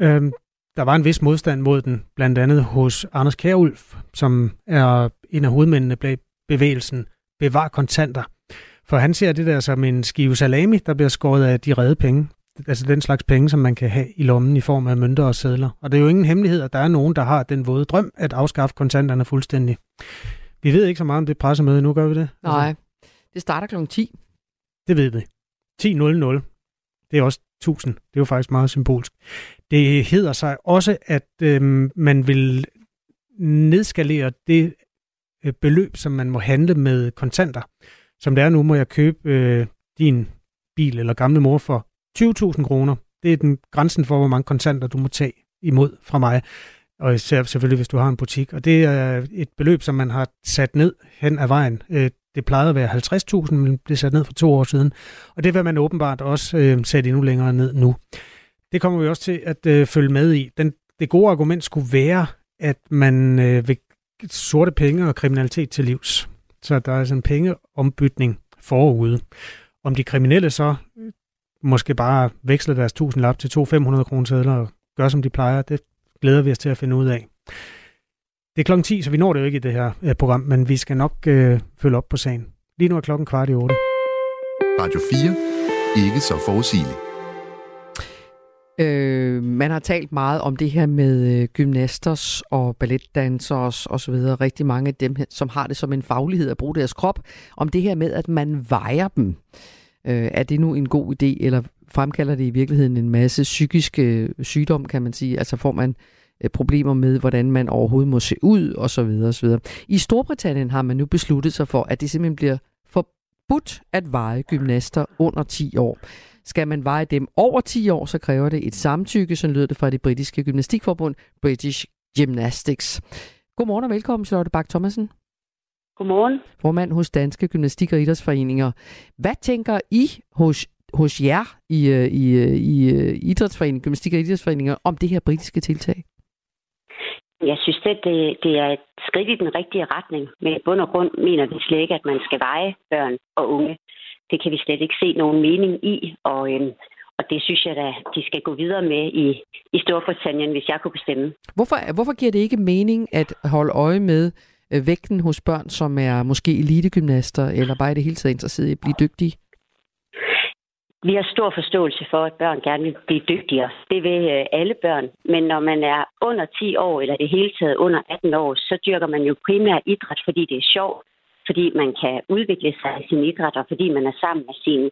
[SPEAKER 3] Øhm, der var en vis modstand mod den, blandt andet hos Anders Kjærulf, som er en af hovedmændene bag bevægelsen Bevar kontanter. For han ser det der som en skive salami, der bliver skåret af de redde penge. Altså den slags penge, som man kan have i lommen i form af mønter og sædler. Og det er jo ingen hemmelighed, at der er nogen, der har den våde drøm at afskaffe kontanterne fuldstændig. Vi ved ikke så meget om det pressemøde nu, gør vi det?
[SPEAKER 4] Nej, det starter kl. 10.
[SPEAKER 3] Det ved vi. 10.00. Det er også 1000. Det er jo faktisk meget symbolsk. Det hedder sig også, at øh, man vil nedskalere det øh, beløb, som man må handle med kontanter. Som det er nu, må jeg købe øh, din bil eller gamle mor for 20.000 kroner. Det er den grænsen for, hvor mange kontanter du må tage imod fra mig. Og især selvfølgelig, hvis du har en butik. Og det er et beløb, som man har sat ned hen ad vejen. Øh, det plejede at være 50.000, men blev sat ned for to år siden. Og det vil man åbenbart også øh, sætte endnu længere ned nu. Det kommer vi også til at øh, følge med i. Den, det gode argument skulle være, at man øh, vil sorte penge og kriminalitet til livs. Så der er sådan en pengeombytning forude. Om de kriminelle så øh, måske bare veksler deres 1000 lap til to 500 kroner sædler og gør, som de plejer, det glæder vi os til at finde ud af. Det er klokken 10, så vi når det jo ikke i det her øh, program, men vi skal nok øh, følge op på sagen. Lige nu er klokken kvart i 8.
[SPEAKER 2] Radio 4. Ikke så forudsigeligt.
[SPEAKER 4] Øh, man har talt meget om det her med øh, gymnasters og balletdansers og så videre. Rigtig mange af dem, som har det som en faglighed at bruge deres krop. Om det her med, at man vejer dem. Øh, er det nu en god idé, eller fremkalder det i virkeligheden en masse psykiske øh, sygdom, kan man sige? Altså får man øh, problemer med, hvordan man overhovedet må se ud, og så videre, og så videre. I Storbritannien har man nu besluttet sig for, at det simpelthen bliver forbudt at veje gymnaster under 10 år. Skal man veje dem over 10 år, så kræver det et samtykke, som lyder det fra det britiske gymnastikforbund British Gymnastics. Godmorgen og velkommen, Charlotte Bak Thomasen.
[SPEAKER 10] Godmorgen.
[SPEAKER 4] Formand hos Danske Gymnastik- og Idrætsforeninger. Hvad tænker I hos, hos jer i, øh, i, øh, i, i øh, idrætsforening, gymnastik- og idrætsforeninger om det her britiske tiltag?
[SPEAKER 10] Jeg synes, det, det, det er et skridt i den rigtige retning, men i bund og grund mener vi slet ikke, at man skal veje børn og unge. Det kan vi slet ikke se nogen mening i, og, øhm, og det synes jeg da, de skal gå videre med i, i Storbritannien, hvis jeg kunne bestemme.
[SPEAKER 4] Hvorfor, hvorfor giver det ikke mening at holde øje med øh, vægten hos børn, som er måske elitegymnaster, eller bare i det hele taget interesseret i at blive dygtige?
[SPEAKER 10] Vi har stor forståelse for, at børn gerne vil blive dygtigere. Det vil øh, alle børn. Men når man er under 10 år, eller det hele taget under 18 år, så dyrker man jo primært idræt, fordi det er sjovt, fordi man kan udvikle sig i sin idræt, og fordi man er sammen med sine,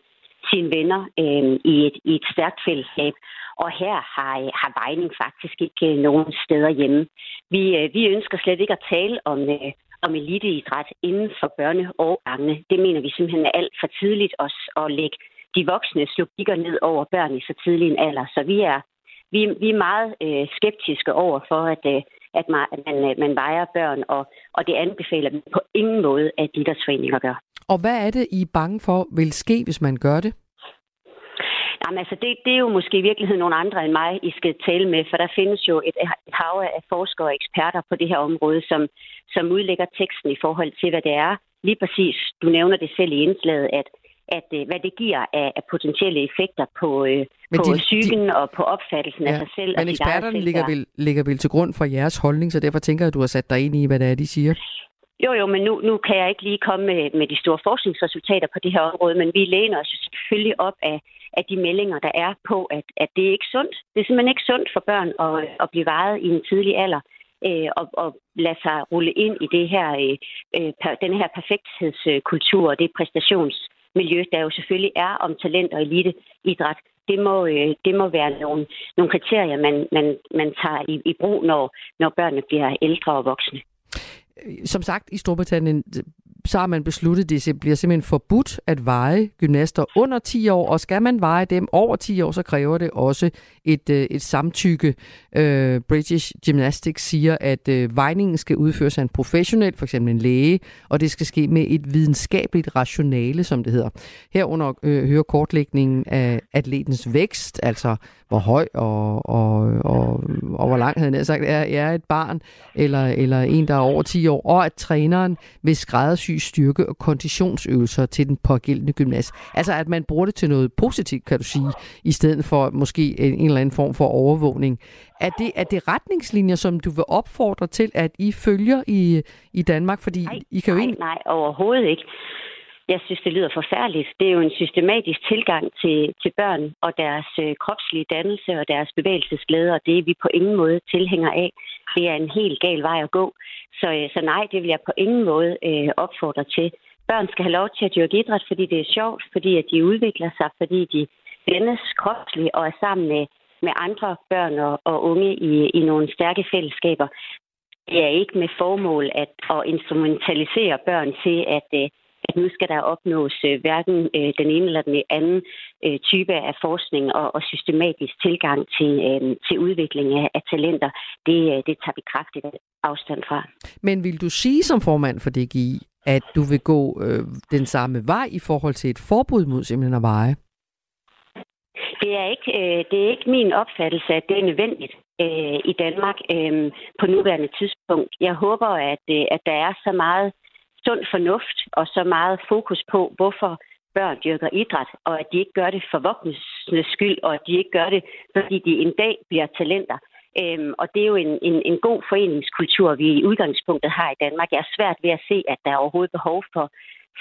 [SPEAKER 10] sine venner øh, i, et, i et stærkt fællesskab. Og her har, har vejning faktisk ikke øh, nogen steder hjemme. Vi, øh, vi ønsker slet ikke at tale om, øh, om eliteidræt inden for børneårgangene. Det mener vi simpelthen er alt for tidligt også at lægge de voksne logikker ned over børn i så tidlig en alder. Så vi er, vi, vi er meget øh, skeptiske over for, at, øh, at man, man, øh, man vejer børn, og, og det anbefaler vi på ingen måde, at idrætsforeninger gør.
[SPEAKER 4] Og hvad er det, I er bange for vil ske, hvis man gør det?
[SPEAKER 10] Jamen, altså, det, det er jo måske i virkeligheden nogle andre end mig, I skal tale med, for der findes jo et, et hav af forskere og eksperter på det her område, som, som udlægger teksten i forhold til, hvad det er. Lige præcis, du nævner det selv i indslaget, at at øh, hvad det giver af, af potentielle effekter på, øh, på de, psyken de, og på opfattelsen ja, af sig selv.
[SPEAKER 4] Men eksperterne ligger vel, ligger vel til grund for jeres holdning, så derfor tænker jeg, at du har sat dig ind i, hvad det er, de siger.
[SPEAKER 10] Jo, jo, men nu, nu kan jeg ikke lige komme med, med de store forskningsresultater på det her område, men vi læner os selvfølgelig op af, af de meldinger, der er på, at, at det er ikke sundt. Det er simpelthen ikke sundt for børn at, at blive vejet i en tidlig alder øh, og, og lade sig rulle ind i det her, øh, øh per, den her perfekthedskultur og det præstations miljø, der jo selvfølgelig er om talent og eliteidræt, det må, øh, det må være nogle, nogle kriterier, man, man, man tager i, i brug, når, når børnene bliver ældre og voksne.
[SPEAKER 4] Som sagt, i Storbritannien så har man besluttet, at det bliver simpelthen forbudt at veje gymnaster under 10 år, og skal man veje dem over 10 år, så kræver det også et, øh, et samtykke. Øh, British Gymnastics siger, at uh, vejningen skal udføres af en professionel, f.eks. en læge, og det skal ske med et videnskabeligt rationale, som det hedder. Herunder øh, hører kortlægningen af atletens vækst, altså hvor høj og, og, og, og hvor lang havde jeg sagt, er, er et barn, eller, eller en, der er over 10 år, og at træneren vil skræddersy styrke- og konditionsøvelser til den pågældende gymnas. Altså at man bruger det til noget positivt, kan du sige, i stedet for måske en, en eller anden form for overvågning. Er det, er det retningslinjer, som du vil opfordre til, at I følger i, i Danmark? Fordi
[SPEAKER 10] nej,
[SPEAKER 4] I kan jo
[SPEAKER 10] nej,
[SPEAKER 4] ikke...
[SPEAKER 10] nej, overhovedet ikke. Jeg synes, det lyder forfærdeligt. Det er jo en systematisk tilgang til, til børn og deres øh, kropslige dannelse og deres bevægelsesglæde, og det er vi på ingen måde tilhænger af. Det er en helt gal vej at gå. Så, øh, så nej, det vil jeg på ingen måde øh, opfordre til. Børn skal have lov til at dyrke idræt, fordi det er sjovt, fordi at de udvikler sig, fordi de dennes kropsligt og er sammen med, med andre børn og, og unge i, i nogle stærke fællesskaber. Det er ikke med formål at, at instrumentalisere børn til, at, øh, at nu skal der opnås øh, hverken øh, den ene eller den anden øh, type af forskning og, systematisk tilgang til, til udvikling af, talenter. Det, det tager vi kraftigt afstand fra.
[SPEAKER 4] Men vil du sige som formand for DGI, at du vil gå øh, den samme vej i forhold til et forbud mod simpelthen at veje?
[SPEAKER 10] Det er ikke, øh, det er ikke min opfattelse, at det er nødvendigt øh, i Danmark øh, på nuværende tidspunkt. Jeg håber, at, øh, at der er så meget sund fornuft og så meget fokus på, hvorfor børn dyrker idræt, og at de ikke gør det for voksnes skyld, og at de ikke gør det, fordi de en dag bliver talenter. Øhm, og det er jo en, en, en god foreningskultur, vi i udgangspunktet har i Danmark. Jeg er svært ved at se, at der er overhovedet behov for,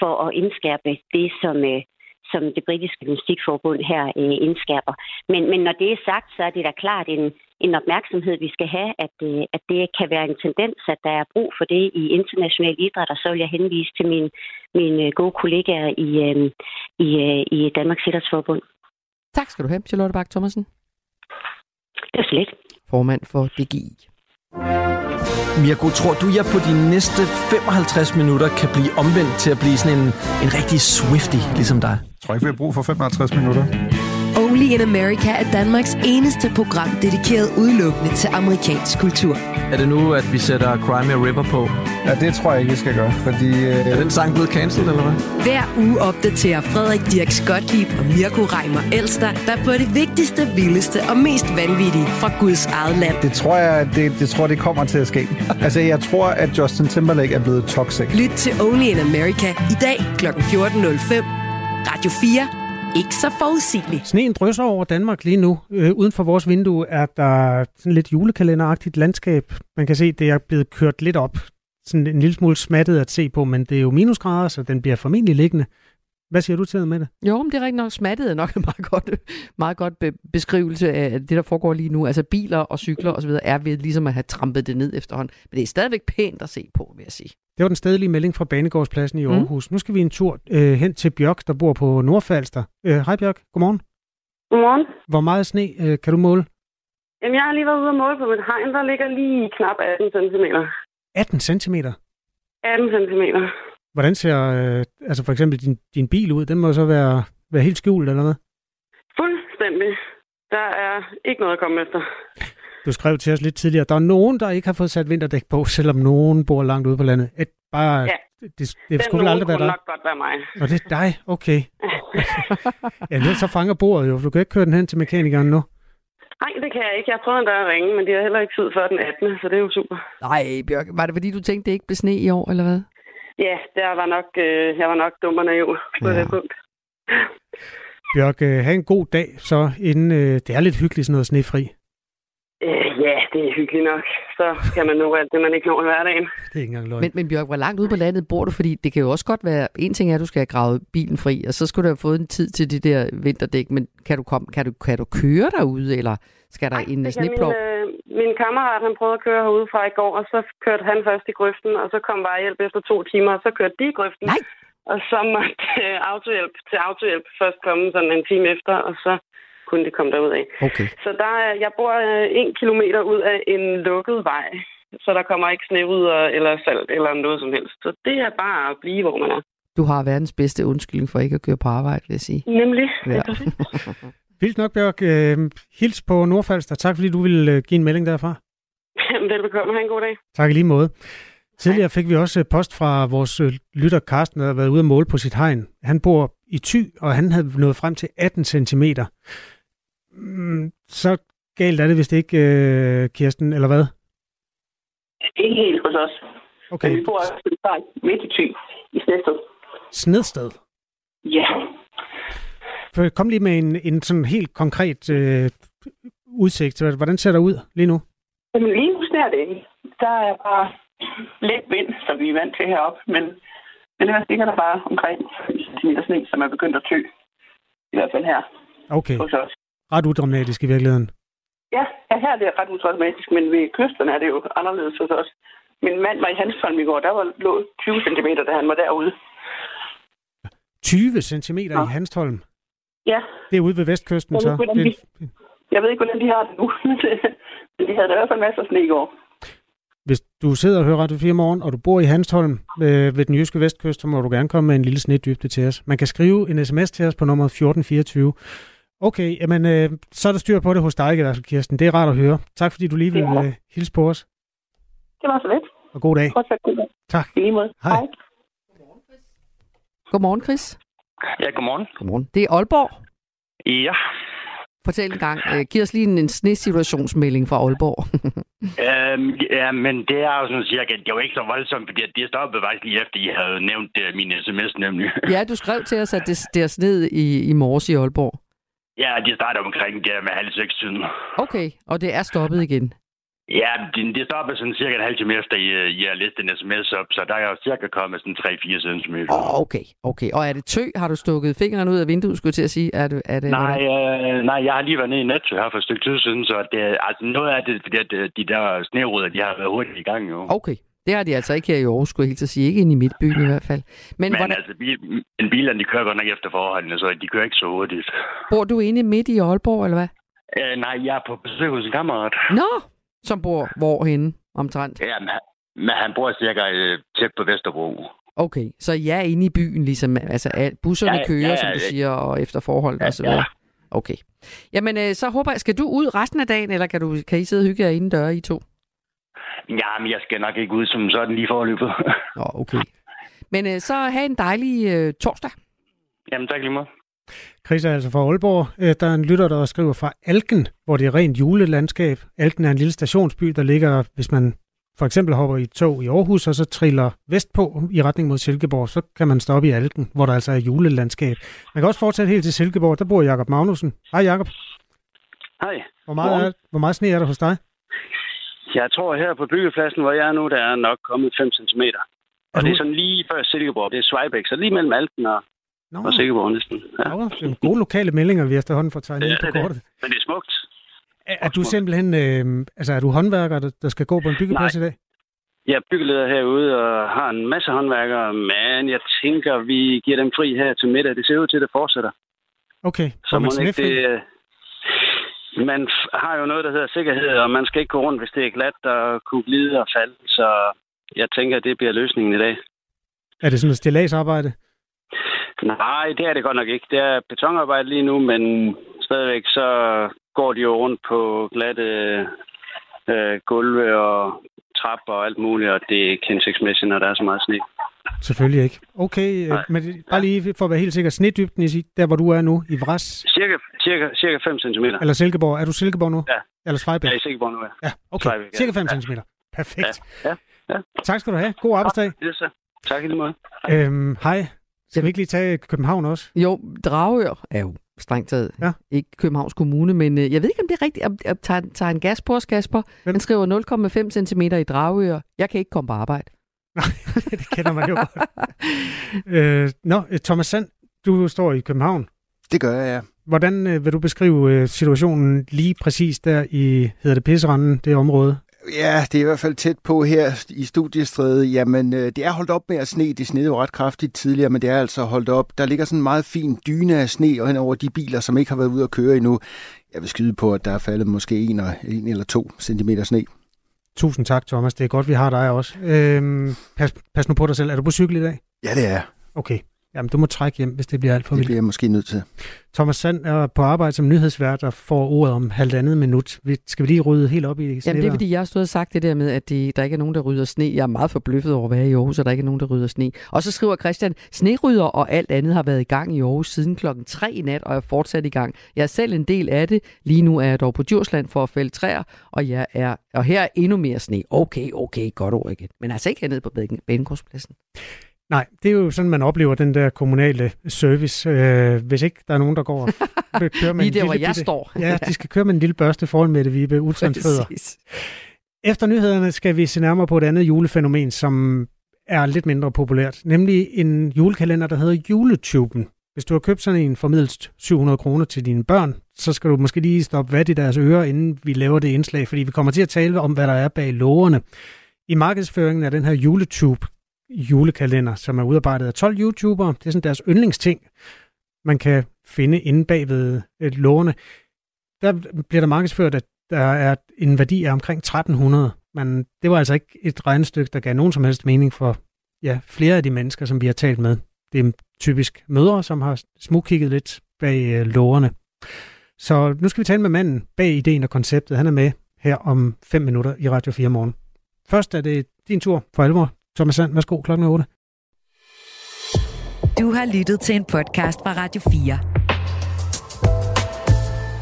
[SPEAKER 10] for at indskærpe det, som, øh, som det britiske gymnastikforbund her øh, indskærper. Men, men når det er sagt, så er det da klart en, en opmærksomhed, vi skal have, at, øh, at det kan være en tendens, at der er brug for det i international idræt, og så vil jeg henvise til mine, mine gode kollegaer i, øh, i, øh, i Danmarks Idrætsforbund.
[SPEAKER 4] Tak skal du have, Charlotte Bak Thomasen.
[SPEAKER 10] Det er så lidt.
[SPEAKER 4] Formand for DGI.
[SPEAKER 11] Mirko, tror du, jeg på de næste 55 minutter kan blive omvendt til at blive sådan en, en rigtig swifty, ligesom dig?
[SPEAKER 12] Jeg tror ikke, vi har brug for 55 minutter.
[SPEAKER 13] Only in America er Danmarks eneste program dedikeret udelukkende til amerikansk kultur.
[SPEAKER 11] Er det nu, at vi sætter Crimea River på?
[SPEAKER 12] Ja, det tror jeg ikke, vi skal gøre, fordi... Øh...
[SPEAKER 11] Er den sang blevet cancelled, eller hvad?
[SPEAKER 13] Hver uge opdaterer Frederik Dirks Gottlieb og Mirko Reimer Elster, der på det vigtigste, vildeste og mest vanvittige fra Guds eget land.
[SPEAKER 12] Det tror jeg, det, det tror, det kommer til at ske. altså, jeg tror, at Justin Timberlake er blevet toxic.
[SPEAKER 13] Lyt til Only in America i dag kl. 14.05. Radio 4 ikke så forudsigeligt.
[SPEAKER 3] Sneen drysser over Danmark lige nu. Øh, uden for vores vindue er der sådan lidt julekalenderagtigt landskab. Man kan se, det er blevet kørt lidt op. Sådan en lille smule smattet at se på, men det er jo minusgrader, så den bliver formentlig liggende. Hvad siger du til med det?
[SPEAKER 4] Jo, men det er rigtig nok smattet er nok en meget godt, meget godt be- beskrivelse af det, der foregår lige nu. Altså biler og cykler osv. er ved ligesom at have trampet det ned efterhånden. Men det er stadigvæk pænt at se på, vil jeg sige.
[SPEAKER 3] Det var den stedlige melding fra Banegårdspladsen i Aarhus. Mm. Nu skal vi en tur øh, hen til Bjørk, der bor på Nordfalster. Øh, hej Bjørk, godmorgen.
[SPEAKER 14] Godmorgen.
[SPEAKER 3] Hvor meget sne øh, kan du måle?
[SPEAKER 14] Jamen, jeg har lige været ude og måle på mit hegn, der ligger lige knap 18 cm.
[SPEAKER 3] 18 cm?
[SPEAKER 14] 18 cm.
[SPEAKER 3] Hvordan ser øh, altså for eksempel din, din bil ud? Den må så være, være helt skjult, eller hvad?
[SPEAKER 14] Fuldstændig. Der er ikke noget at komme efter.
[SPEAKER 3] Du skrev til os lidt tidligere, der er nogen, der ikke har fået sat vinterdæk på, selvom nogen bor langt ude på landet. Et, bare,
[SPEAKER 14] ja.
[SPEAKER 3] Det, det, det skulle vel aldrig være dig?
[SPEAKER 14] nok godt være mig.
[SPEAKER 3] Og det er dig? Okay. ja, nu så fanger bordet jo. Du kan ikke køre den hen til mekanikeren nu.
[SPEAKER 14] Nej, det kan jeg ikke. Jeg prøvede endda at ringe, men de har heller ikke tid før den 18. Så det er jo super.
[SPEAKER 4] Nej, Bjørk. Var det fordi, du tænkte, det ikke blev sne i år, eller hvad?
[SPEAKER 14] Ja, der var nok, øh, jeg var nok dum og naiv på ja. det punkt.
[SPEAKER 3] Bjørk, øh, have en god dag, så inden øh, det er lidt hyggeligt sådan noget snefri.
[SPEAKER 14] Øh, ja, det er hyggeligt nok. Så kan man nå alt det, man ikke når i hverdagen.
[SPEAKER 3] Det er ikke engang løgn.
[SPEAKER 4] Men, men Bjørk, hvor langt ude på landet bor du? Fordi det kan jo også godt være, en ting er, at du skal have gravet bilen fri, og så skulle du have fået en tid til de der vinterdæk, men kan du, komme, kan du, kan du køre derude, eller skal der Ej, en sneplov?
[SPEAKER 14] Min, øh, min kammerat, han prøvede at køre herude fra i går, og så kørte han først i grøften, og så kom vejhjælp efter to timer, og så kørte de i grøften.
[SPEAKER 4] Nej!
[SPEAKER 14] Og så måtte øh, autohjælp til autohjælp først komme sådan en time efter, og så kunne det komme derud af.
[SPEAKER 4] Okay.
[SPEAKER 14] Så der er, jeg bor øh, en kilometer ud af en lukket vej, så der kommer ikke sne ud eller salt eller noget som helst. Så det er bare at blive, hvor man er.
[SPEAKER 4] Du har verdens bedste undskyldning for ikke at køre på arbejde, vil jeg sige.
[SPEAKER 14] Nemlig.
[SPEAKER 4] Ja.
[SPEAKER 3] Vildt nok, Bjørk. Øh, hils på Nordfalster. Tak, fordi du ville øh, give en melding derfra.
[SPEAKER 14] Velbekomme. Ha' en god dag.
[SPEAKER 3] Tak i lige måde. Tidligere fik vi også post fra vores øh, lytter Carsten, der har været ude at måle på sit hegn. Han bor i Thy, og han havde nået frem til 18 cm. Mm, så galt er det vist ikke, øh, Kirsten, eller hvad?
[SPEAKER 14] Ikke helt hos os.
[SPEAKER 3] Okay.
[SPEAKER 14] Men vi bor også midt i Thy, i Snedsted.
[SPEAKER 3] Snedsted.
[SPEAKER 14] Ja.
[SPEAKER 3] For kom lige med en, en sådan helt konkret øh, udsigt. Hvordan ser det ud lige nu?
[SPEAKER 14] Jamen lige nu sner det ikke. Der er bare lidt vind, som vi er vant til heroppe, men, men ellers ligger der bare omkring 5 cm sne, som er begyndt at tø. I hvert fald her
[SPEAKER 3] Okay.
[SPEAKER 14] hos os.
[SPEAKER 3] Ret udramatisk i virkeligheden.
[SPEAKER 14] Ja, ja, her er det ret udramatisk, men ved kysterne er det jo anderledes hos os. Min mand var i Hanstholm i går, der var lå 20 cm, da han var derude.
[SPEAKER 3] 20 cm ja. i Hanstholm.
[SPEAKER 14] Ja,
[SPEAKER 3] Det er ude ved vestkysten,
[SPEAKER 14] Jeg ved
[SPEAKER 3] så.
[SPEAKER 14] hvordan
[SPEAKER 3] Det,
[SPEAKER 14] de- jeg ved ikke, hvordan de har det nu, men de havde da i hvert fald masser af sne i går.
[SPEAKER 3] hvis du sidder og hører Radio 4 morgen, og du bor i Hanstholm øh, ved den jyske vestkyst, så må du gerne komme med en lille snedybde til os. Man kan skrive en sms til os på nummer 1424. Okay, jamen, øh, så er der styr på det hos dig i hvert fald, Kirsten. Det er rart at høre. Tak fordi du lige vil
[SPEAKER 14] Ja.
[SPEAKER 3] øh, hilse på os.
[SPEAKER 14] Det var så lidt.
[SPEAKER 3] Og god dag.
[SPEAKER 14] Fortsat god dag.
[SPEAKER 3] Tak.
[SPEAKER 14] I lige måde.
[SPEAKER 3] Hej.
[SPEAKER 4] Godmorgen, Chris.
[SPEAKER 15] Ja, godmorgen.
[SPEAKER 4] Godmorgen. Det er Aalborg.
[SPEAKER 15] Ja,
[SPEAKER 4] Fortæl en gang. Øh, giv os lige en, en snesituationsmelding fra Aalborg.
[SPEAKER 15] øhm, ja, men det er jo sådan cirka, det var ikke så voldsomt, fordi det stoppede faktisk lige efter, I havde nævnt uh, min sms nemlig.
[SPEAKER 4] ja, du skrev til os, at det, det er sned i, i morges i Aalborg.
[SPEAKER 15] Ja, de starter omkring der med halv seks tiden.
[SPEAKER 4] Okay, og det er stoppet igen.
[SPEAKER 15] Ja, det, det stoppede sådan cirka en halv time efter, I, I har læst en sms op, så der er jo cirka kommet sådan 3-4 cm.
[SPEAKER 4] Oh, okay, okay. Og er det tø? Har du stukket fingrene ud af vinduet, skulle jeg til at sige? Er det, er det,
[SPEAKER 15] Nej, øh, nej, jeg har lige været nede i Netto her for et stykke tid siden, så det, altså noget af det, fordi at øh, de der sneruder, de har været hurtigt i gang jo.
[SPEAKER 4] Okay, det har de altså ikke her i Aarhus, skulle jeg helt at sige. Ikke inde i midtbyen i hvert fald. Men,
[SPEAKER 15] Men,
[SPEAKER 4] hvordan,
[SPEAKER 15] altså, bil, en bilerne, de kører godt nok efter forholdene, så de kører ikke så hurtigt.
[SPEAKER 4] bor du inde midt i Aalborg, eller hvad?
[SPEAKER 15] Øh, nej, jeg er på besøg hos en kammerat.
[SPEAKER 4] Nå, som bor hvorhenne omtrent?
[SPEAKER 15] Ja, men, han- men han bor cirka øh, tæt på Vesterbro.
[SPEAKER 4] Okay, så jeg er inde i byen, ligesom, altså al- busserne
[SPEAKER 15] Ja,
[SPEAKER 4] kører,
[SPEAKER 15] ja,
[SPEAKER 4] ja, som du siger, og efter forhold
[SPEAKER 15] Ja,
[SPEAKER 4] og så videre.
[SPEAKER 15] ja.
[SPEAKER 4] Okay. Jamen, øh, så håber jeg, skal du ud resten af dagen, eller kan, du, kan I sidde og hygge jer indendør, I to?
[SPEAKER 15] Ja, men jeg skal nok ikke ud som sådan lige forløbet.
[SPEAKER 4] Nå, okay. Men øh, så have en dejlig øh, torsdag.
[SPEAKER 15] Jamen, tak lige meget.
[SPEAKER 3] Chris er altså fra Aalborg. Øh, Der er en lytter, der skriver fra Alken, hvor det er rent julelandskab. Alken er en lille stationsby, der ligger, hvis man for eksempel hopper i tog i Aarhus, og så triller vestpå i retning mod Silkeborg, så kan man stoppe i Alken, hvor der altså er julelandskab. Man kan også fortsætte helt til Silkeborg. Der bor Jakob Magnussen. Hej Jakob.
[SPEAKER 16] Hej.
[SPEAKER 3] Hvor meget, er, hvor meget sne er der hos dig?
[SPEAKER 16] Jeg tror her på byggepladsen, hvor jeg er nu, der er nok kommet 5 cm. Og det er sådan lige før Silkeborg. Det er Svejbæk, så lige mellem Alten og,
[SPEAKER 3] Nå.
[SPEAKER 16] og Silkeborg næsten. Ja.
[SPEAKER 3] Nå, det er gode lokale meldinger, vi efterhånden får tegnet
[SPEAKER 16] er
[SPEAKER 3] på
[SPEAKER 16] det.
[SPEAKER 3] kortet.
[SPEAKER 16] Men det er smukt.
[SPEAKER 3] Er, er du simpelthen, øh, altså er du håndværker, der, der skal gå på en byggeplads
[SPEAKER 16] Nej.
[SPEAKER 3] i dag?
[SPEAKER 16] Jeg er byggeleder herude og har en masse håndværkere, men jeg tænker, vi giver dem fri her til middag. Det ser ud til, at det fortsætter.
[SPEAKER 3] Okay,
[SPEAKER 16] Så
[SPEAKER 3] man
[SPEAKER 16] ikke det, øh, man har jo noget, der hedder sikkerhed, og man skal ikke gå rundt, hvis det er glat og kunne glide og falde. Så jeg tænker, at det bliver løsningen i dag.
[SPEAKER 3] Er det sådan et stillagsarbejde?
[SPEAKER 16] Nej, det er det godt nok ikke. Det er betonarbejde lige nu, men stadigvæk så går de jo rundt på glatte øh, gulve og trapper og alt muligt, og det er ikke hensigtsmæssigt, når der er så meget sne.
[SPEAKER 3] Selvfølgelig ikke. Okay, øh, men det- bare lige for at være helt sikker. Snedybden i der, hvor du er nu, i Vras
[SPEAKER 16] Cirka, cirka, cirka 5 cm.
[SPEAKER 3] eller Silkeborg. Er du Silkeborg nu?
[SPEAKER 16] Ja.
[SPEAKER 3] Eller Svejbæk?
[SPEAKER 16] Er i Silkeborg nu, ja.
[SPEAKER 3] Ja, okay.
[SPEAKER 16] Svejbæk, ja.
[SPEAKER 3] Cirka 5
[SPEAKER 16] Ja.
[SPEAKER 3] cm. Perfekt.
[SPEAKER 16] Ja, ja.
[SPEAKER 3] Tak skal du have. God arbejdsdag.
[SPEAKER 16] Det er så. Tak i lige måde.
[SPEAKER 3] Øhm, hej. Skal vi ikke lige tage København også?
[SPEAKER 4] Jo, Dragør er jo strengt taget
[SPEAKER 3] ja.
[SPEAKER 4] ikke Københavns Kommune, men øh, jeg ved ikke, om det er rigtigt. Om, om, tager, tager en gas på os, Kasper. Han skriver 0,5 cm i Dragør. Jeg kan ikke komme på arbejde.
[SPEAKER 3] det kender man jo godt. øh, nå, øh, Thomas Sand, du står i København.
[SPEAKER 7] Det gør jeg, ja.
[SPEAKER 3] Hvordan øh, vil du beskrive øh, situationen lige præcis der i, hedder det Pisseranden, det område?
[SPEAKER 7] Ja, det er i hvert fald tæt på her i studiestredet. Jamen, øh, det er holdt op med at sne. Det snede jo ret kraftigt tidligere, men det er altså holdt op. Der ligger sådan en meget fin dyne af sne og hen over de biler, som ikke har været ude at køre endnu. Jeg vil skyde på, at der er faldet måske en, og, en eller to centimeter sne.
[SPEAKER 3] Tusind tak, Thomas. Det er godt, vi har dig også. Øhm, pas, pas nu på dig selv. Er du på cykel i dag?
[SPEAKER 7] Ja, det er.
[SPEAKER 3] Okay. Jamen du må trække hjem, hvis det bliver alt for
[SPEAKER 7] Det
[SPEAKER 3] vildt.
[SPEAKER 7] bliver jeg måske nødt til.
[SPEAKER 3] Thomas Sand er på arbejde som nyhedsvært og får ordet om halvandet minut. Vi- Skal vi lige rydde helt op i det?
[SPEAKER 4] Jamen det er fordi, jeg har stået og sagt det der med, at det, der ikke er nogen, der rydder sne. Jeg er meget forbløffet over at være i Aarhus, og der ikke er nogen, der rydder sne. Og så skriver Christian, snerydder og alt andet har været i gang i Aarhus siden klokken 3 i nat, og er fortsat i gang. Jeg er selv en del af det. Lige nu er jeg dog på Djursland for at fælde træer, og, jeg er, og her er endnu mere sne. Okay, okay, godt ord igen. Men altså ikke hernede på Banegårdspladsen.
[SPEAKER 3] Nej, det er jo sådan, man oplever den der kommunale service. Øh, hvis ikke der er nogen, der går og kører med
[SPEAKER 4] Lige
[SPEAKER 3] en
[SPEAKER 4] der,
[SPEAKER 3] lille
[SPEAKER 4] hvor jeg
[SPEAKER 3] bitte-
[SPEAKER 4] står.
[SPEAKER 3] Ja, de skal køre med en lille børste foran Mette Vibe, utrens fødder. Efter nyhederne skal vi se nærmere på et andet julefænomen, som er lidt mindre populært, nemlig en julekalender, der hedder Juletuben. Hvis du har købt sådan en formidlet 700 kroner til dine børn, så skal du måske lige stoppe vat i deres ører, inden vi laver det indslag, fordi vi kommer til at tale om, hvad der er bag lågerne. I markedsføringen af den her Juletube julekalender, som er udarbejdet af 12 YouTubere, det er sådan deres yndlingsting, man kan finde inde bag ved øh. Der bliver der markedsført, at der er en værdi af omkring 1300, men det var altså ikke et regnestykke, der gav nogen som helst mening for ja, flere af de mennesker, som vi har talt med. Det er typisk mødre, som har smugkigget lidt bag øh, lårene. Så nu skal vi tale med manden bag ideen og konceptet. Han er med her om 5 minutter i Radio 4 morgen. Først er det din tur for alvor. Thomas Sand, værsgo klokken er 8.
[SPEAKER 13] Du har lyttet til en podcast fra Radio 4.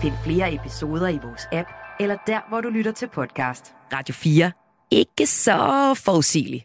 [SPEAKER 13] Find flere episoder i vores app, eller der, hvor du lytter til podcast. Radio 4. Ikke så forudsigeligt.